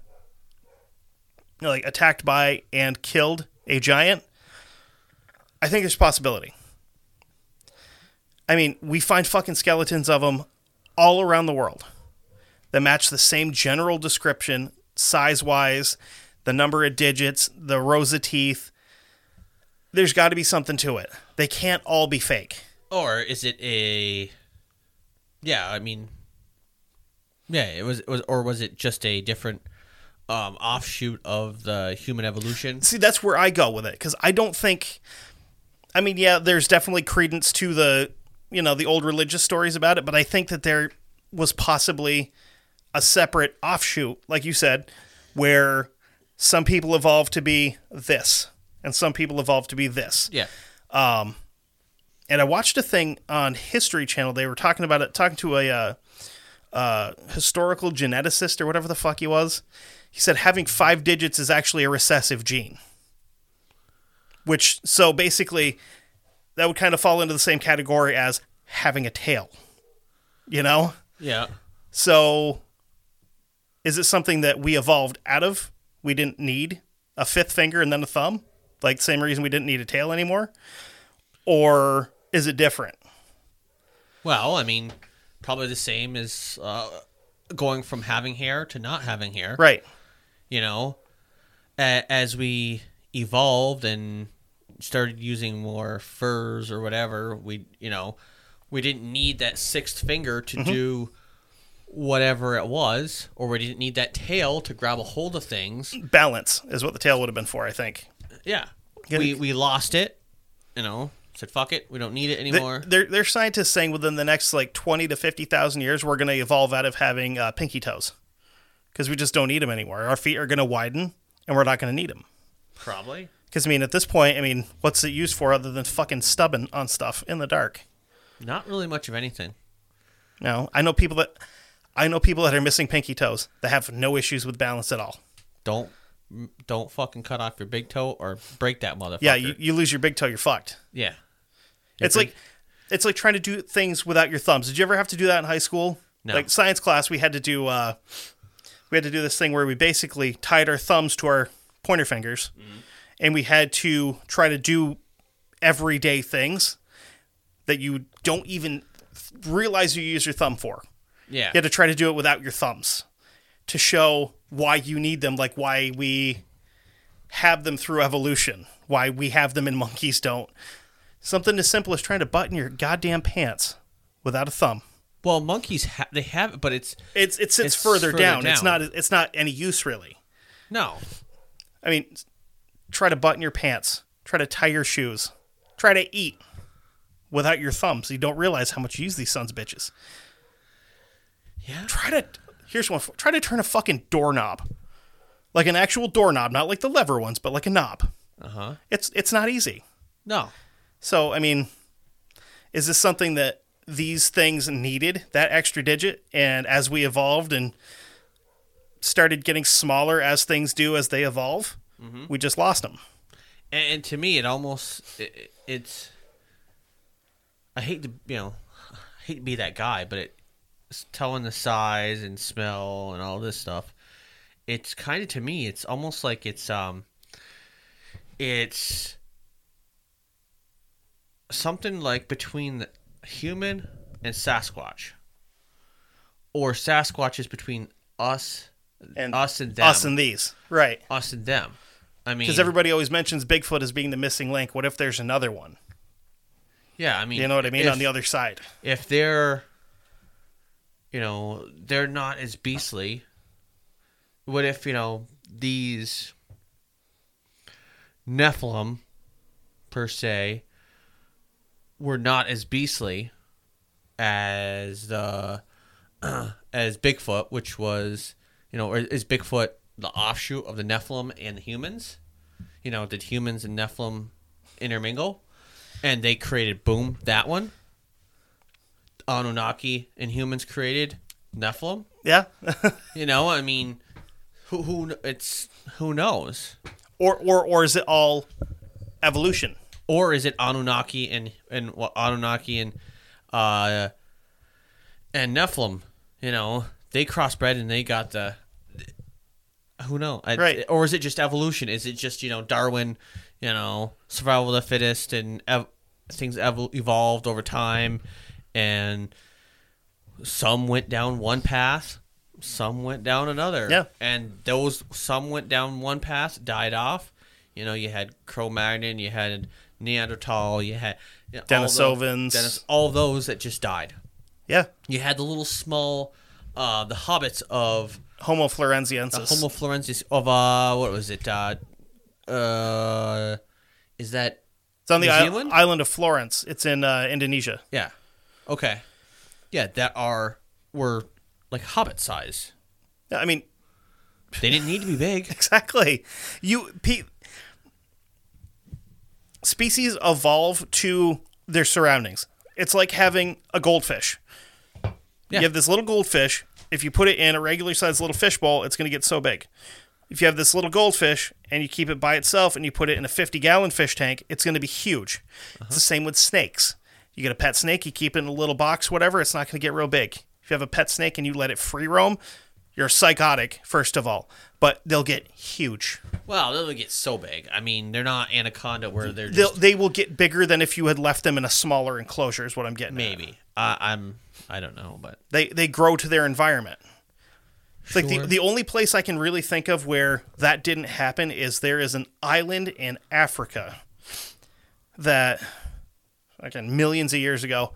you know, like attacked by and killed a giant? I think there's a possibility. I mean, we find fucking skeletons of them all around the world that match the same general description, size wise, the number of digits, the rows of teeth. There's got to be something to it. They can't all be fake. or is it a? Yeah, I mean, Yeah, it was. It was, or was it just a different um, offshoot of the human evolution? See, that's where I go with it because I don't think. I mean, yeah, there's definitely credence to the, you know, the old religious stories about it, but I think that there was possibly a separate offshoot, like you said, where some people evolved to be this and some people evolved to be this. Yeah. Um, and I watched a thing on History Channel. They were talking about it, talking to a uh, uh, historical geneticist or whatever the fuck he was. He said having five digits is actually a recessive gene. Which, so basically, that would kind of fall into the same category as having a tail. You know? Yeah. So, is it something that we evolved out of? We didn't need a fifth finger and then a thumb? Like, the same reason we didn't need a tail anymore? Or is it different? Well, I mean, probably the same as uh, going from having hair to not having hair. Right. You know, as we evolved and started using more furs or whatever, we, you know, we didn't need that sixth finger to Mhm. do whatever it was, or we didn't need that tail to grab a hold of things. Balance is what the tail would have been for, I think. Yeah. We we lost it, you know, said fuck it, we don't need it anymore. There, there's scientists saying within the next like 20 to 50,000 years, we're going to evolve out of having uh, pinky toes because we just don't need them anymore. Our feet are going to widen and we're not going to need them. Probably. Because, I mean, at this point, I mean, what's it used for other than fucking stubbing on stuff in the dark? Not really much of anything. No, I know people that I know people that are missing pinky toes that have no issues with balance at all. Don't don't fucking cut off your big toe or break that motherfucker. Yeah, you, you lose your big toe, you're fucked. Yeah. It's like it's like trying to do things without your thumbs. Did you ever have to do that in high school? No. Like science class, we had to do uh, we had to do this thing where we basically tied our thumbs to our pointer fingers, and we had to try to do everyday things that you don't even realize you use your thumb for. Yeah. You had to try to do it without your thumbs to show why you need them, like why we have them through evolution, why we have them and monkeys don't. Something as simple as trying to button your goddamn pants without a thumb. Well, monkeys ha- they have, it, but it's It's it sits It's further, further down. It's not it's not any use really. no. I mean, try to button your pants. Try to tie your shoes. Try to eat without your thumbs. You don't realize how much you use these sons of bitches. Yeah. Try to here's one. for- Try to turn a fucking doorknob, like an actual doorknob, not like the lever ones, but like a knob. Uh huh. It's it's not easy. No. So I mean, is this something that these things needed that extra digit? And as we evolved and started getting smaller as things do as they evolve, Mhm. we just lost them. And, and to me, it almost it, it's. I hate to you know, I hate to be that guy, but it, telling the size and smell and all this stuff. It's kind of to me, it's almost like it's um. It's something like between the human and Sasquatch, or Sasquatch is between us And us and them, Us and these, right? us and them. I mean, Because everybody always mentions Bigfoot as being the missing link. What if there's another one? Yeah, I mean, You know what I mean? if- On the other side. if they're, you know, they're not as beastly. What if you know these Nephilim, per se, were not as beastly as the as Bigfoot, which was, you know, is Bigfoot the offshoot of the Nephilim and the humans? You know, did humans and Nephilim intermingle? And they created boom that one. Anunnaki and humans created Nephilim. Yeah. You know, I mean, who who it's who knows? or or or is it all evolution? Or is it Anunnaki and and what Anunnaki and uh and Nephilim? You know, they crossbred and they got the who knows? I- Right. Or is it just evolution? Is it just you know Darwin? You know, survival of the fittest and ev- things ev- evolved over time, and some went down one path, some went down another. Yeah. And those some went down one path, died off. You know, you had Cro-Magnon, you had Neanderthal, you had you know, all Denisovans. those- Denis, all those that just died. Yeah. You had the little small uh, the hobbits of Homo florenziensis. Homo florensis of uh, what was it? Uh, uh, is that it's on the New Zealand? island of Florence. It's in uh, Indonesia. yeah? Okay, yeah, that are were like hobbit size. I mean, They didn't need to be big. exactly. You pe- species evolve to their surroundings. It's like having a goldfish. Yeah. You have this little goldfish. If you put it in a regular sized little fish bowl, it's going to get so big. If you have this little goldfish and you keep it by itself and you put it in a 50 gallon fish tank, it's going to be huge. It's uh-huh. the same with snakes. You get a pet snake, you keep it in a little box, whatever, it's not going to get real big. If you have a pet snake and you let it free roam, you're psychotic, first of all, but they'll get huge. Well, they'll get so big. I mean, they're not anaconda where they're They'll, just they will get bigger than if you had left them in a smaller enclosure, is what I'm getting at. maybe. I I'm I don't know, but They, they grow to their environment. It's like the, the only place I can really think of where that didn't happen is there is an island in Africa that, again, millions of years ago,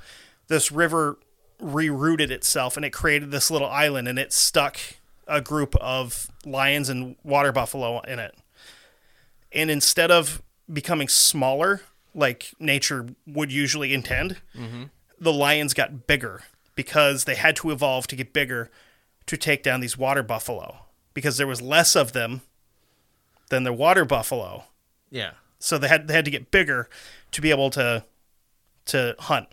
this river rerouted itself and it created this little island and it stuck a group of lions and water buffalo in it. And instead of becoming smaller, like nature would usually intend, the lions got bigger because they had to evolve to get bigger to take down these water buffalo because there was less of them than the water buffalo. yeah. So they had they had to get bigger to be able to to hunt.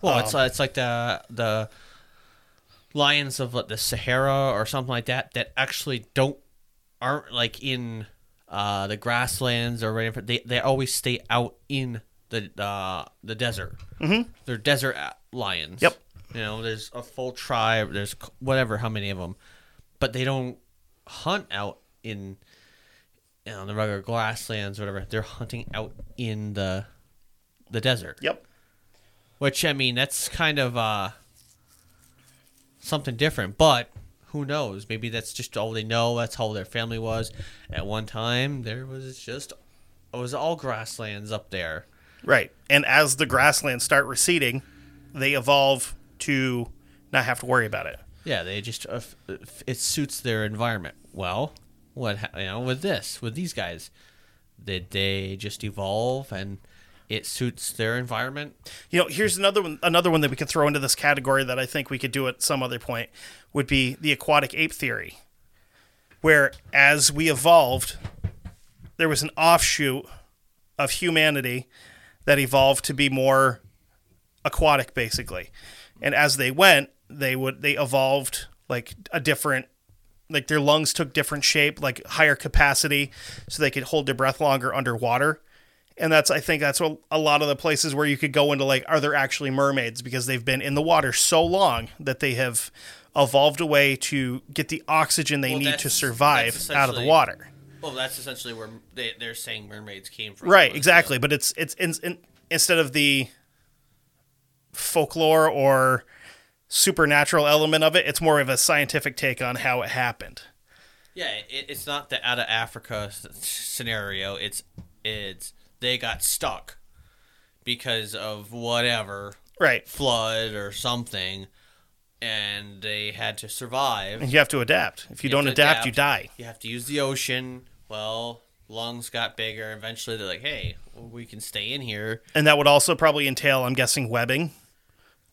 Well, Um, it's it's like the the lions of like, the Sahara or something like that that actually don't aren't like in uh, the grasslands or whatever. They they always stay out in the uh, the desert. Mm-hmm. They're desert lions. Yep. You know, there's a full tribe. There's whatever how many of them, but they don't hunt out in you know the regular grasslands or whatever. They're hunting out in the the desert. Yep. Which I mean, that's kind of uh, something different. But who knows? Maybe that's just all they know. That's how their family was. At one time, there was just it was all grasslands up there. Right. And as the grasslands start receding, they evolve to not have to worry about it. Yeah, they just uh, f- it suits their environment. Well, what ha- you know with this with these guys, did they just evolve and it suits their environment? You know, here's another one another one that we could throw into this category that I think we could do at some other point would be the aquatic ape theory. Where as we evolved, there was an offshoot of humanity that evolved to be more aquatic basically. And as they went, they would they evolved like a different like their lungs took different shape, like higher capacity so they could hold their breath longer underwater and that's I think that's what a lot of the places where you could go into like are there actually mermaids because they've been in the water so long that they have evolved a way to get the oxygen they Well, need to survive out of the water. Well, that's essentially where they, they're saying mermaids came from. Right, exactly, but it's it's in, in, instead of the folklore or supernatural element of it, it's more of a scientific take on how it happened. Yeah, it, it's not the out of Africa scenario. It's it's they got stuck because of whatever Right. flood or something, and they had to survive. And you have to adapt. If you, have don't to adapt, you die. You have to use the ocean. Well, lungs got bigger. Eventually, they're like, "Hey, we can stay in here." And that would also probably entail, I'm guessing, webbing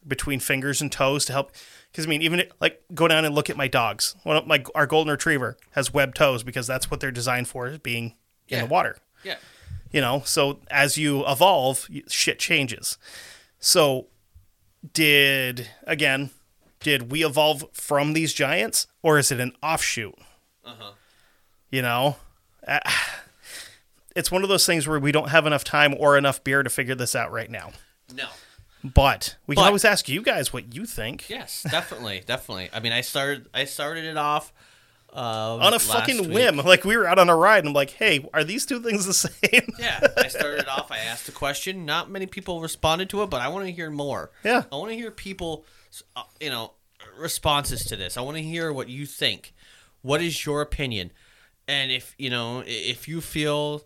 between fingers and toes to help. Because I mean, even like go down and look at my dogs. One of my our golden retriever has webbed toes because that's what they're designed for, is being in the water. Yeah. You know, so as you evolve, shit changes. So, did again, did we evolve from these giants, or is it an offshoot? Uh-huh. You know, Uh, it's one of those things where we don't have enough time or enough beer to figure this out right now. No. But we can But- always ask you guys what you think. Yes, definitely, definitely. I mean, I started I started it off uh, On a fucking week. whim, like we were out on a ride, and I'm like, "Hey, are these two things the same?" Yeah, I started off. I asked a question. Not many people responded to it, but I want to hear more. Yeah. I want to hear people, uh, you know, responses to this. I want to hear what you think. What is your opinion? And if you know, if you feel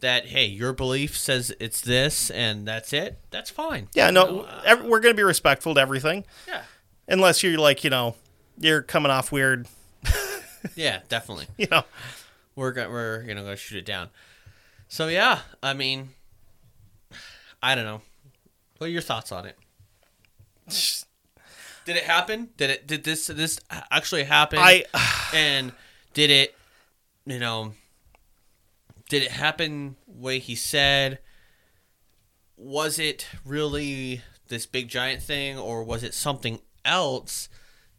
that hey, your belief says it's this and that's it, that's fine. Yeah, You no, know, uh, we're going to be respectful to everything. yeah. unless you're like you know you're coming off weird. Yeah, definitely. You know, We're gonna we're you know gonna shoot it down. So yeah, I mean, I don't know. What are your thoughts on it? Did it happen? Did it? Did this this actually happen? I and did it? You know, did it happen way he said? Was it really this big giant thing, or was it something else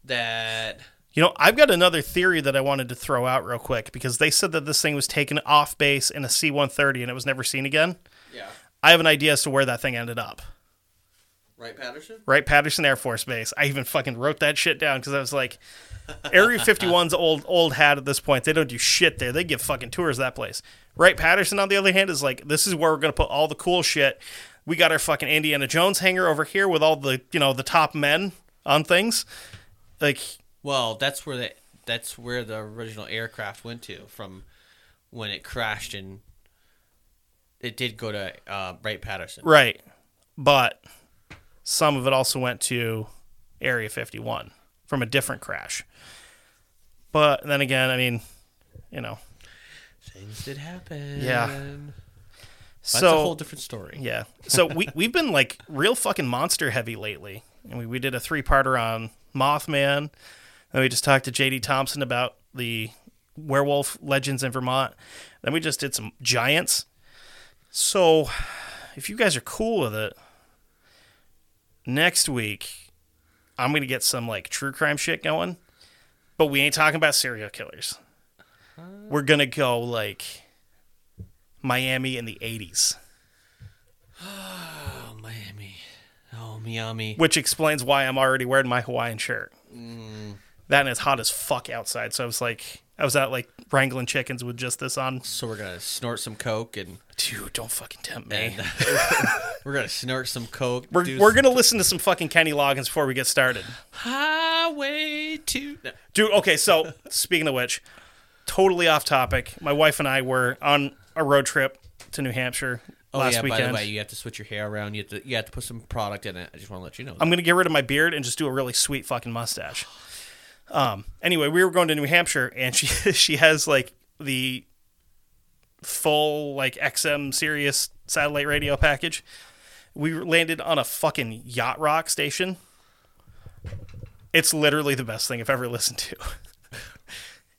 that? You know, I've got another theory that I wanted to throw out real quick because they said that this thing was taken off base in a C 130 and it was never seen again. Yeah. I have an idea as to where that thing ended up. Wright Patterson. Wright Patterson Air Force Base. I even fucking wrote that shit down because I was like, Area 51's old old hat at this point. They don't do shit there. They give fucking tours of that place. Wright Patterson on the other hand is like, this is where we're gonna put all the cool shit. We got our fucking Indiana Jones hangar over here with all the you know the top men on things. Like Well, that's where the that's where the original aircraft went to from when it crashed and it did go to uh, Wright Patterson. Right. But some of it also went to Area 51 from a different crash. But then again, I mean, you know, Things did happen. Yeah. That's so a whole different story. Yeah. So we we've been like real fucking monster heavy lately. And we, we did a three parter on Mothman. Then we just talked to JD Thompson about the werewolf legends in Vermont. Then we just did some giants. So if you guys are cool with it, next week I'm gonna get some like true crime shit going. But we ain't talking about serial killers. We're gonna go like Miami in the eighties. Oh, Miami. Oh, Miami. which explains why I'm already wearing my Hawaiian shirt. Mm. That and it's hot as fuck outside, so I was like, I was out like wrangling chickens with just this on. So we're gonna snort some coke and Dude, don't fucking tempt me. we're gonna snort some coke. We're, we're some- gonna listen to some fucking Kenny Loggins before we get started, highway to. No. dude. Okay, so speaking of which, totally off topic. My wife and I were on a road trip to New Hampshire Oh last yeah. weekend. By the way, you have to switch your hair around. You have to you have to put some product in it. I just want to let you know. I'm gonna get rid of my beard and just do a really sweet fucking mustache. Um. Anyway, we were going to New Hampshire, and she she has like the full like XM Sirius satellite radio package. We landed on a fucking yacht rock station. It's literally the best thing I've ever listened to.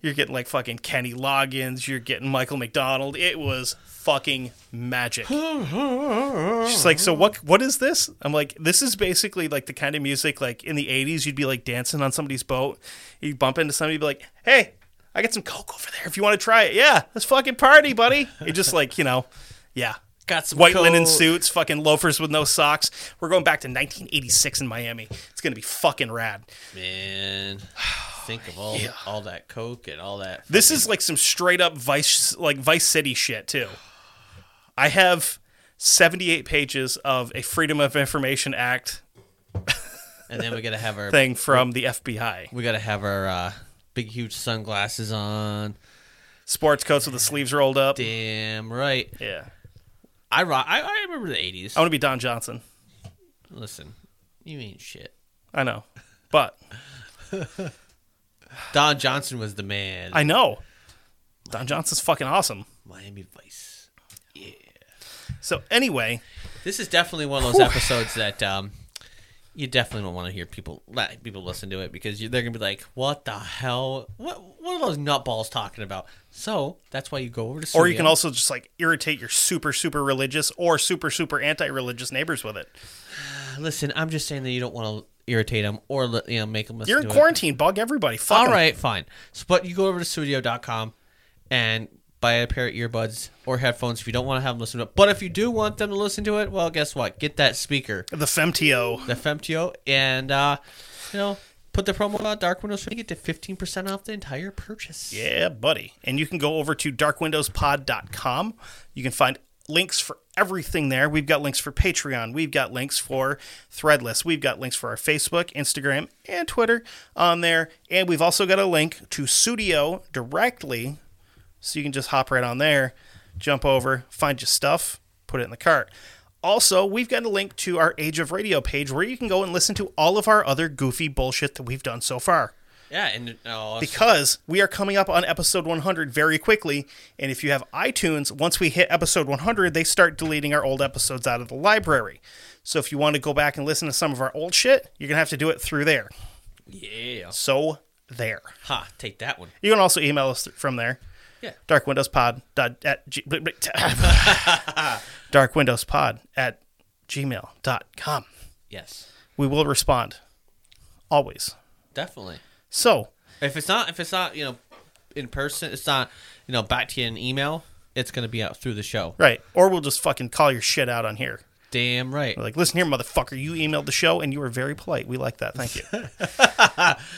You're getting like fucking Kenny Loggins. You're getting Michael McDonald. It was fucking magic. She's like, so what? What is this? I'm like, this is basically like the kind of music like in the '80s. You'd be like dancing on somebody's boat. You bump into somebody, be like, hey, I got some coke over there. If you want to try it, yeah, let's fucking party, buddy. You just like, you know, yeah. Got some white linen suits, fucking loafers with no socks. We're going back to 1986 in Miami. It's gonna be fucking rad. Man, think of all all that coke and all that. This is like some straight up Vice like Vice City shit too. I have 78 pages of a Freedom of Information Act and then we gotta have our thing from the FBI. We gotta have our uh, big huge sunglasses on. Sports coats with the sleeves rolled up. Damn right. Yeah. I rock. I, I remember the eighties. I want to be Don Johnson. Listen, you ain't shit. I know. But Don Johnson was the man. I know. Don Johnson's fucking awesome. Miami Vice. Yeah. So anyway, This is definitely one of those episodes that um, you definitely don't want to hear people let people listen to it because you, they're gonna be like, "What the hell? What what are those nutballs talking about?" So that's why you go over to. or you can also just like irritate your super super religious or super super anti-religious neighbors with it. listen. I'm just saying that you don't want to irritate them or you know make them listen. You're in to it. quarantine. Bug everybody. Fuck All right, fine. So, but you go over to studio.com and buy a pair of earbuds or headphones if you don't want to have them listen to it. But if you do want them to listen to it, well, guess what? Get that speaker, The Femto, the Femto, and uh, you know, put the promo code Dark Windows to get to 15% off the entire purchase. Yeah, buddy. And you can go over to darkwindowspod.com. You can find links for everything there. We've got links for Patreon. We've got links for Threadless. We've got links for our Facebook, Instagram, and Twitter on there. And we've also got a link to Studio directly. So you can just hop right on there, jump over, find your stuff, put it in the cart. Also, we've got a link to our Age of Radio page where you can go and listen to all of our other goofy bullshit that we've done so far. Yeah, and oh, Because we are coming up on episode 100 very quickly, and if you have iTunes, once we hit episode 100, they start deleting our old episodes out of the library. So if you want to go back and listen to some of our old shit, you're going to have to do it through there. yeah, So, there. ha, take that one. You can also email us from there. Yeah. Darkwindowspod dot at g- darkwindowspod at gmail.com. Yes, We will respond. Always. definitely. So, If it's not, if it's not, you know, in person, it's not, you know, back to you in email. It's gonna be out through the show. right. Or we'll just fucking call your shit out on here. Damn right. We're like, listen here, motherfucker. You emailed the show and you were very polite. We like that. Thank you.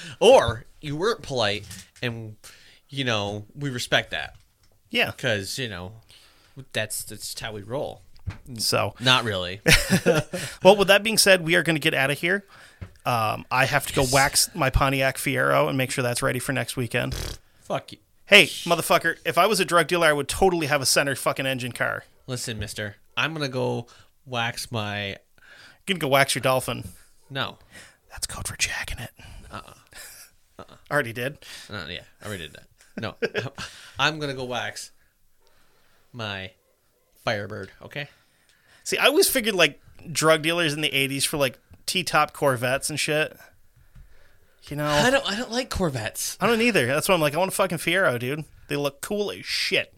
Or you weren't polite, and you know we respect that yeah. because you know that's that's how we roll. So, Not really. well, with that being said, we are going to get out of here. Um, I have to go wax my Pontiac Fiero and make sure that's ready for next weekend. Fuck you. Hey, motherfucker, if I was a drug dealer, I would totally have a center fucking engine car. Listen, Mister, I'm gonna go wax my. You can go wax your dolphin. No, That's code for jacking it. Uh-uh. Already did. uh, yeah, I already did that. No, I'm gonna go wax my Firebird. Okay. See, I always figured like drug dealers in the '80s for like T-top Corvettes and shit. You know, I don't. I don't like Corvettes. I don't either. That's why I'm like, I want a fucking Fiero, dude. They look cool as shit.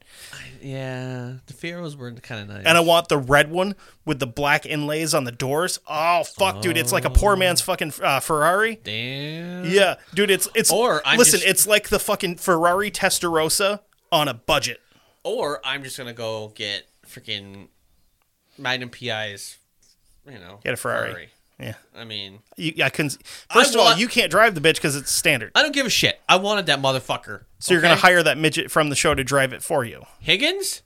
Yeah, the Fieros were kind of nice. And I want the red one with the black inlays on the doors. Oh fuck, dude! It's like a poor man's fucking uh, Ferrari. Damn. Yeah, dude. It's it's. Or I'm listen, just- it's like the fucking Ferrari Testarossa on a budget. Or I'm just gonna go get freaking Magnum PI's. You know, Get a Ferrari. Yeah, I mean, you, I couldn't. First of all, you can't drive the bitch because it's standard. I don't give a shit. I wanted that motherfucker. So you're gonna hire that midget from the show to drive it for you. Higgins?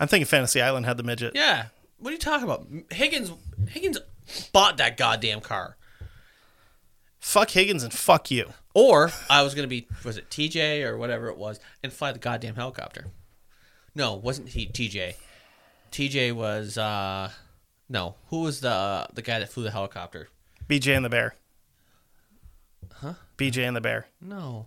I'm thinking Fantasy Island had the midget. Yeah. What are you talking about? Higgins. Higgins bought that goddamn car. Fuck Higgins and fuck you. Or I was gonna be was it TJ or whatever it was and fly the goddamn helicopter. No, wasn't he TJ. TJ was uh no. Who was the uh, the guy that flew the helicopter? BJ and the Bear. Huh? BJ and the Bear. No.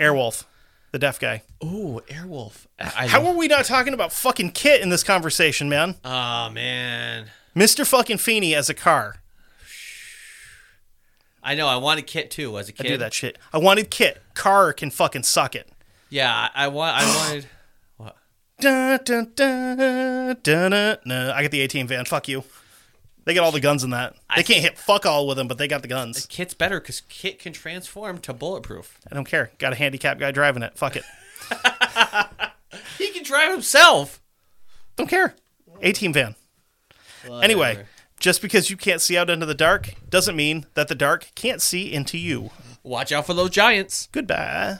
Airwolf, the deaf guy. Ooh, Airwolf. I, I How are we not talking about fucking KITT in this conversation, man? Oh man. Mr. fucking Feeney as a car. I know. I wanted KITT too as a I kid. do that shit. I wanted KITT. Car can fucking suck it. Yeah, I, I want. I wanted. What? Dun, dun, dun, dun, dun, dun. I got the A-Team van. Fuck you. They got all the guns in that. They can't hit fuck all with them, but they got the guns. KITT's better because Kit can transform to bulletproof. I don't care. Got a handicap guy driving it. Fuck it. He can drive himself. Don't care. A-Team van. Anyway, just because you can't see out into the dark doesn't mean that the dark can't see into you. watch out for those giants. Goodbye.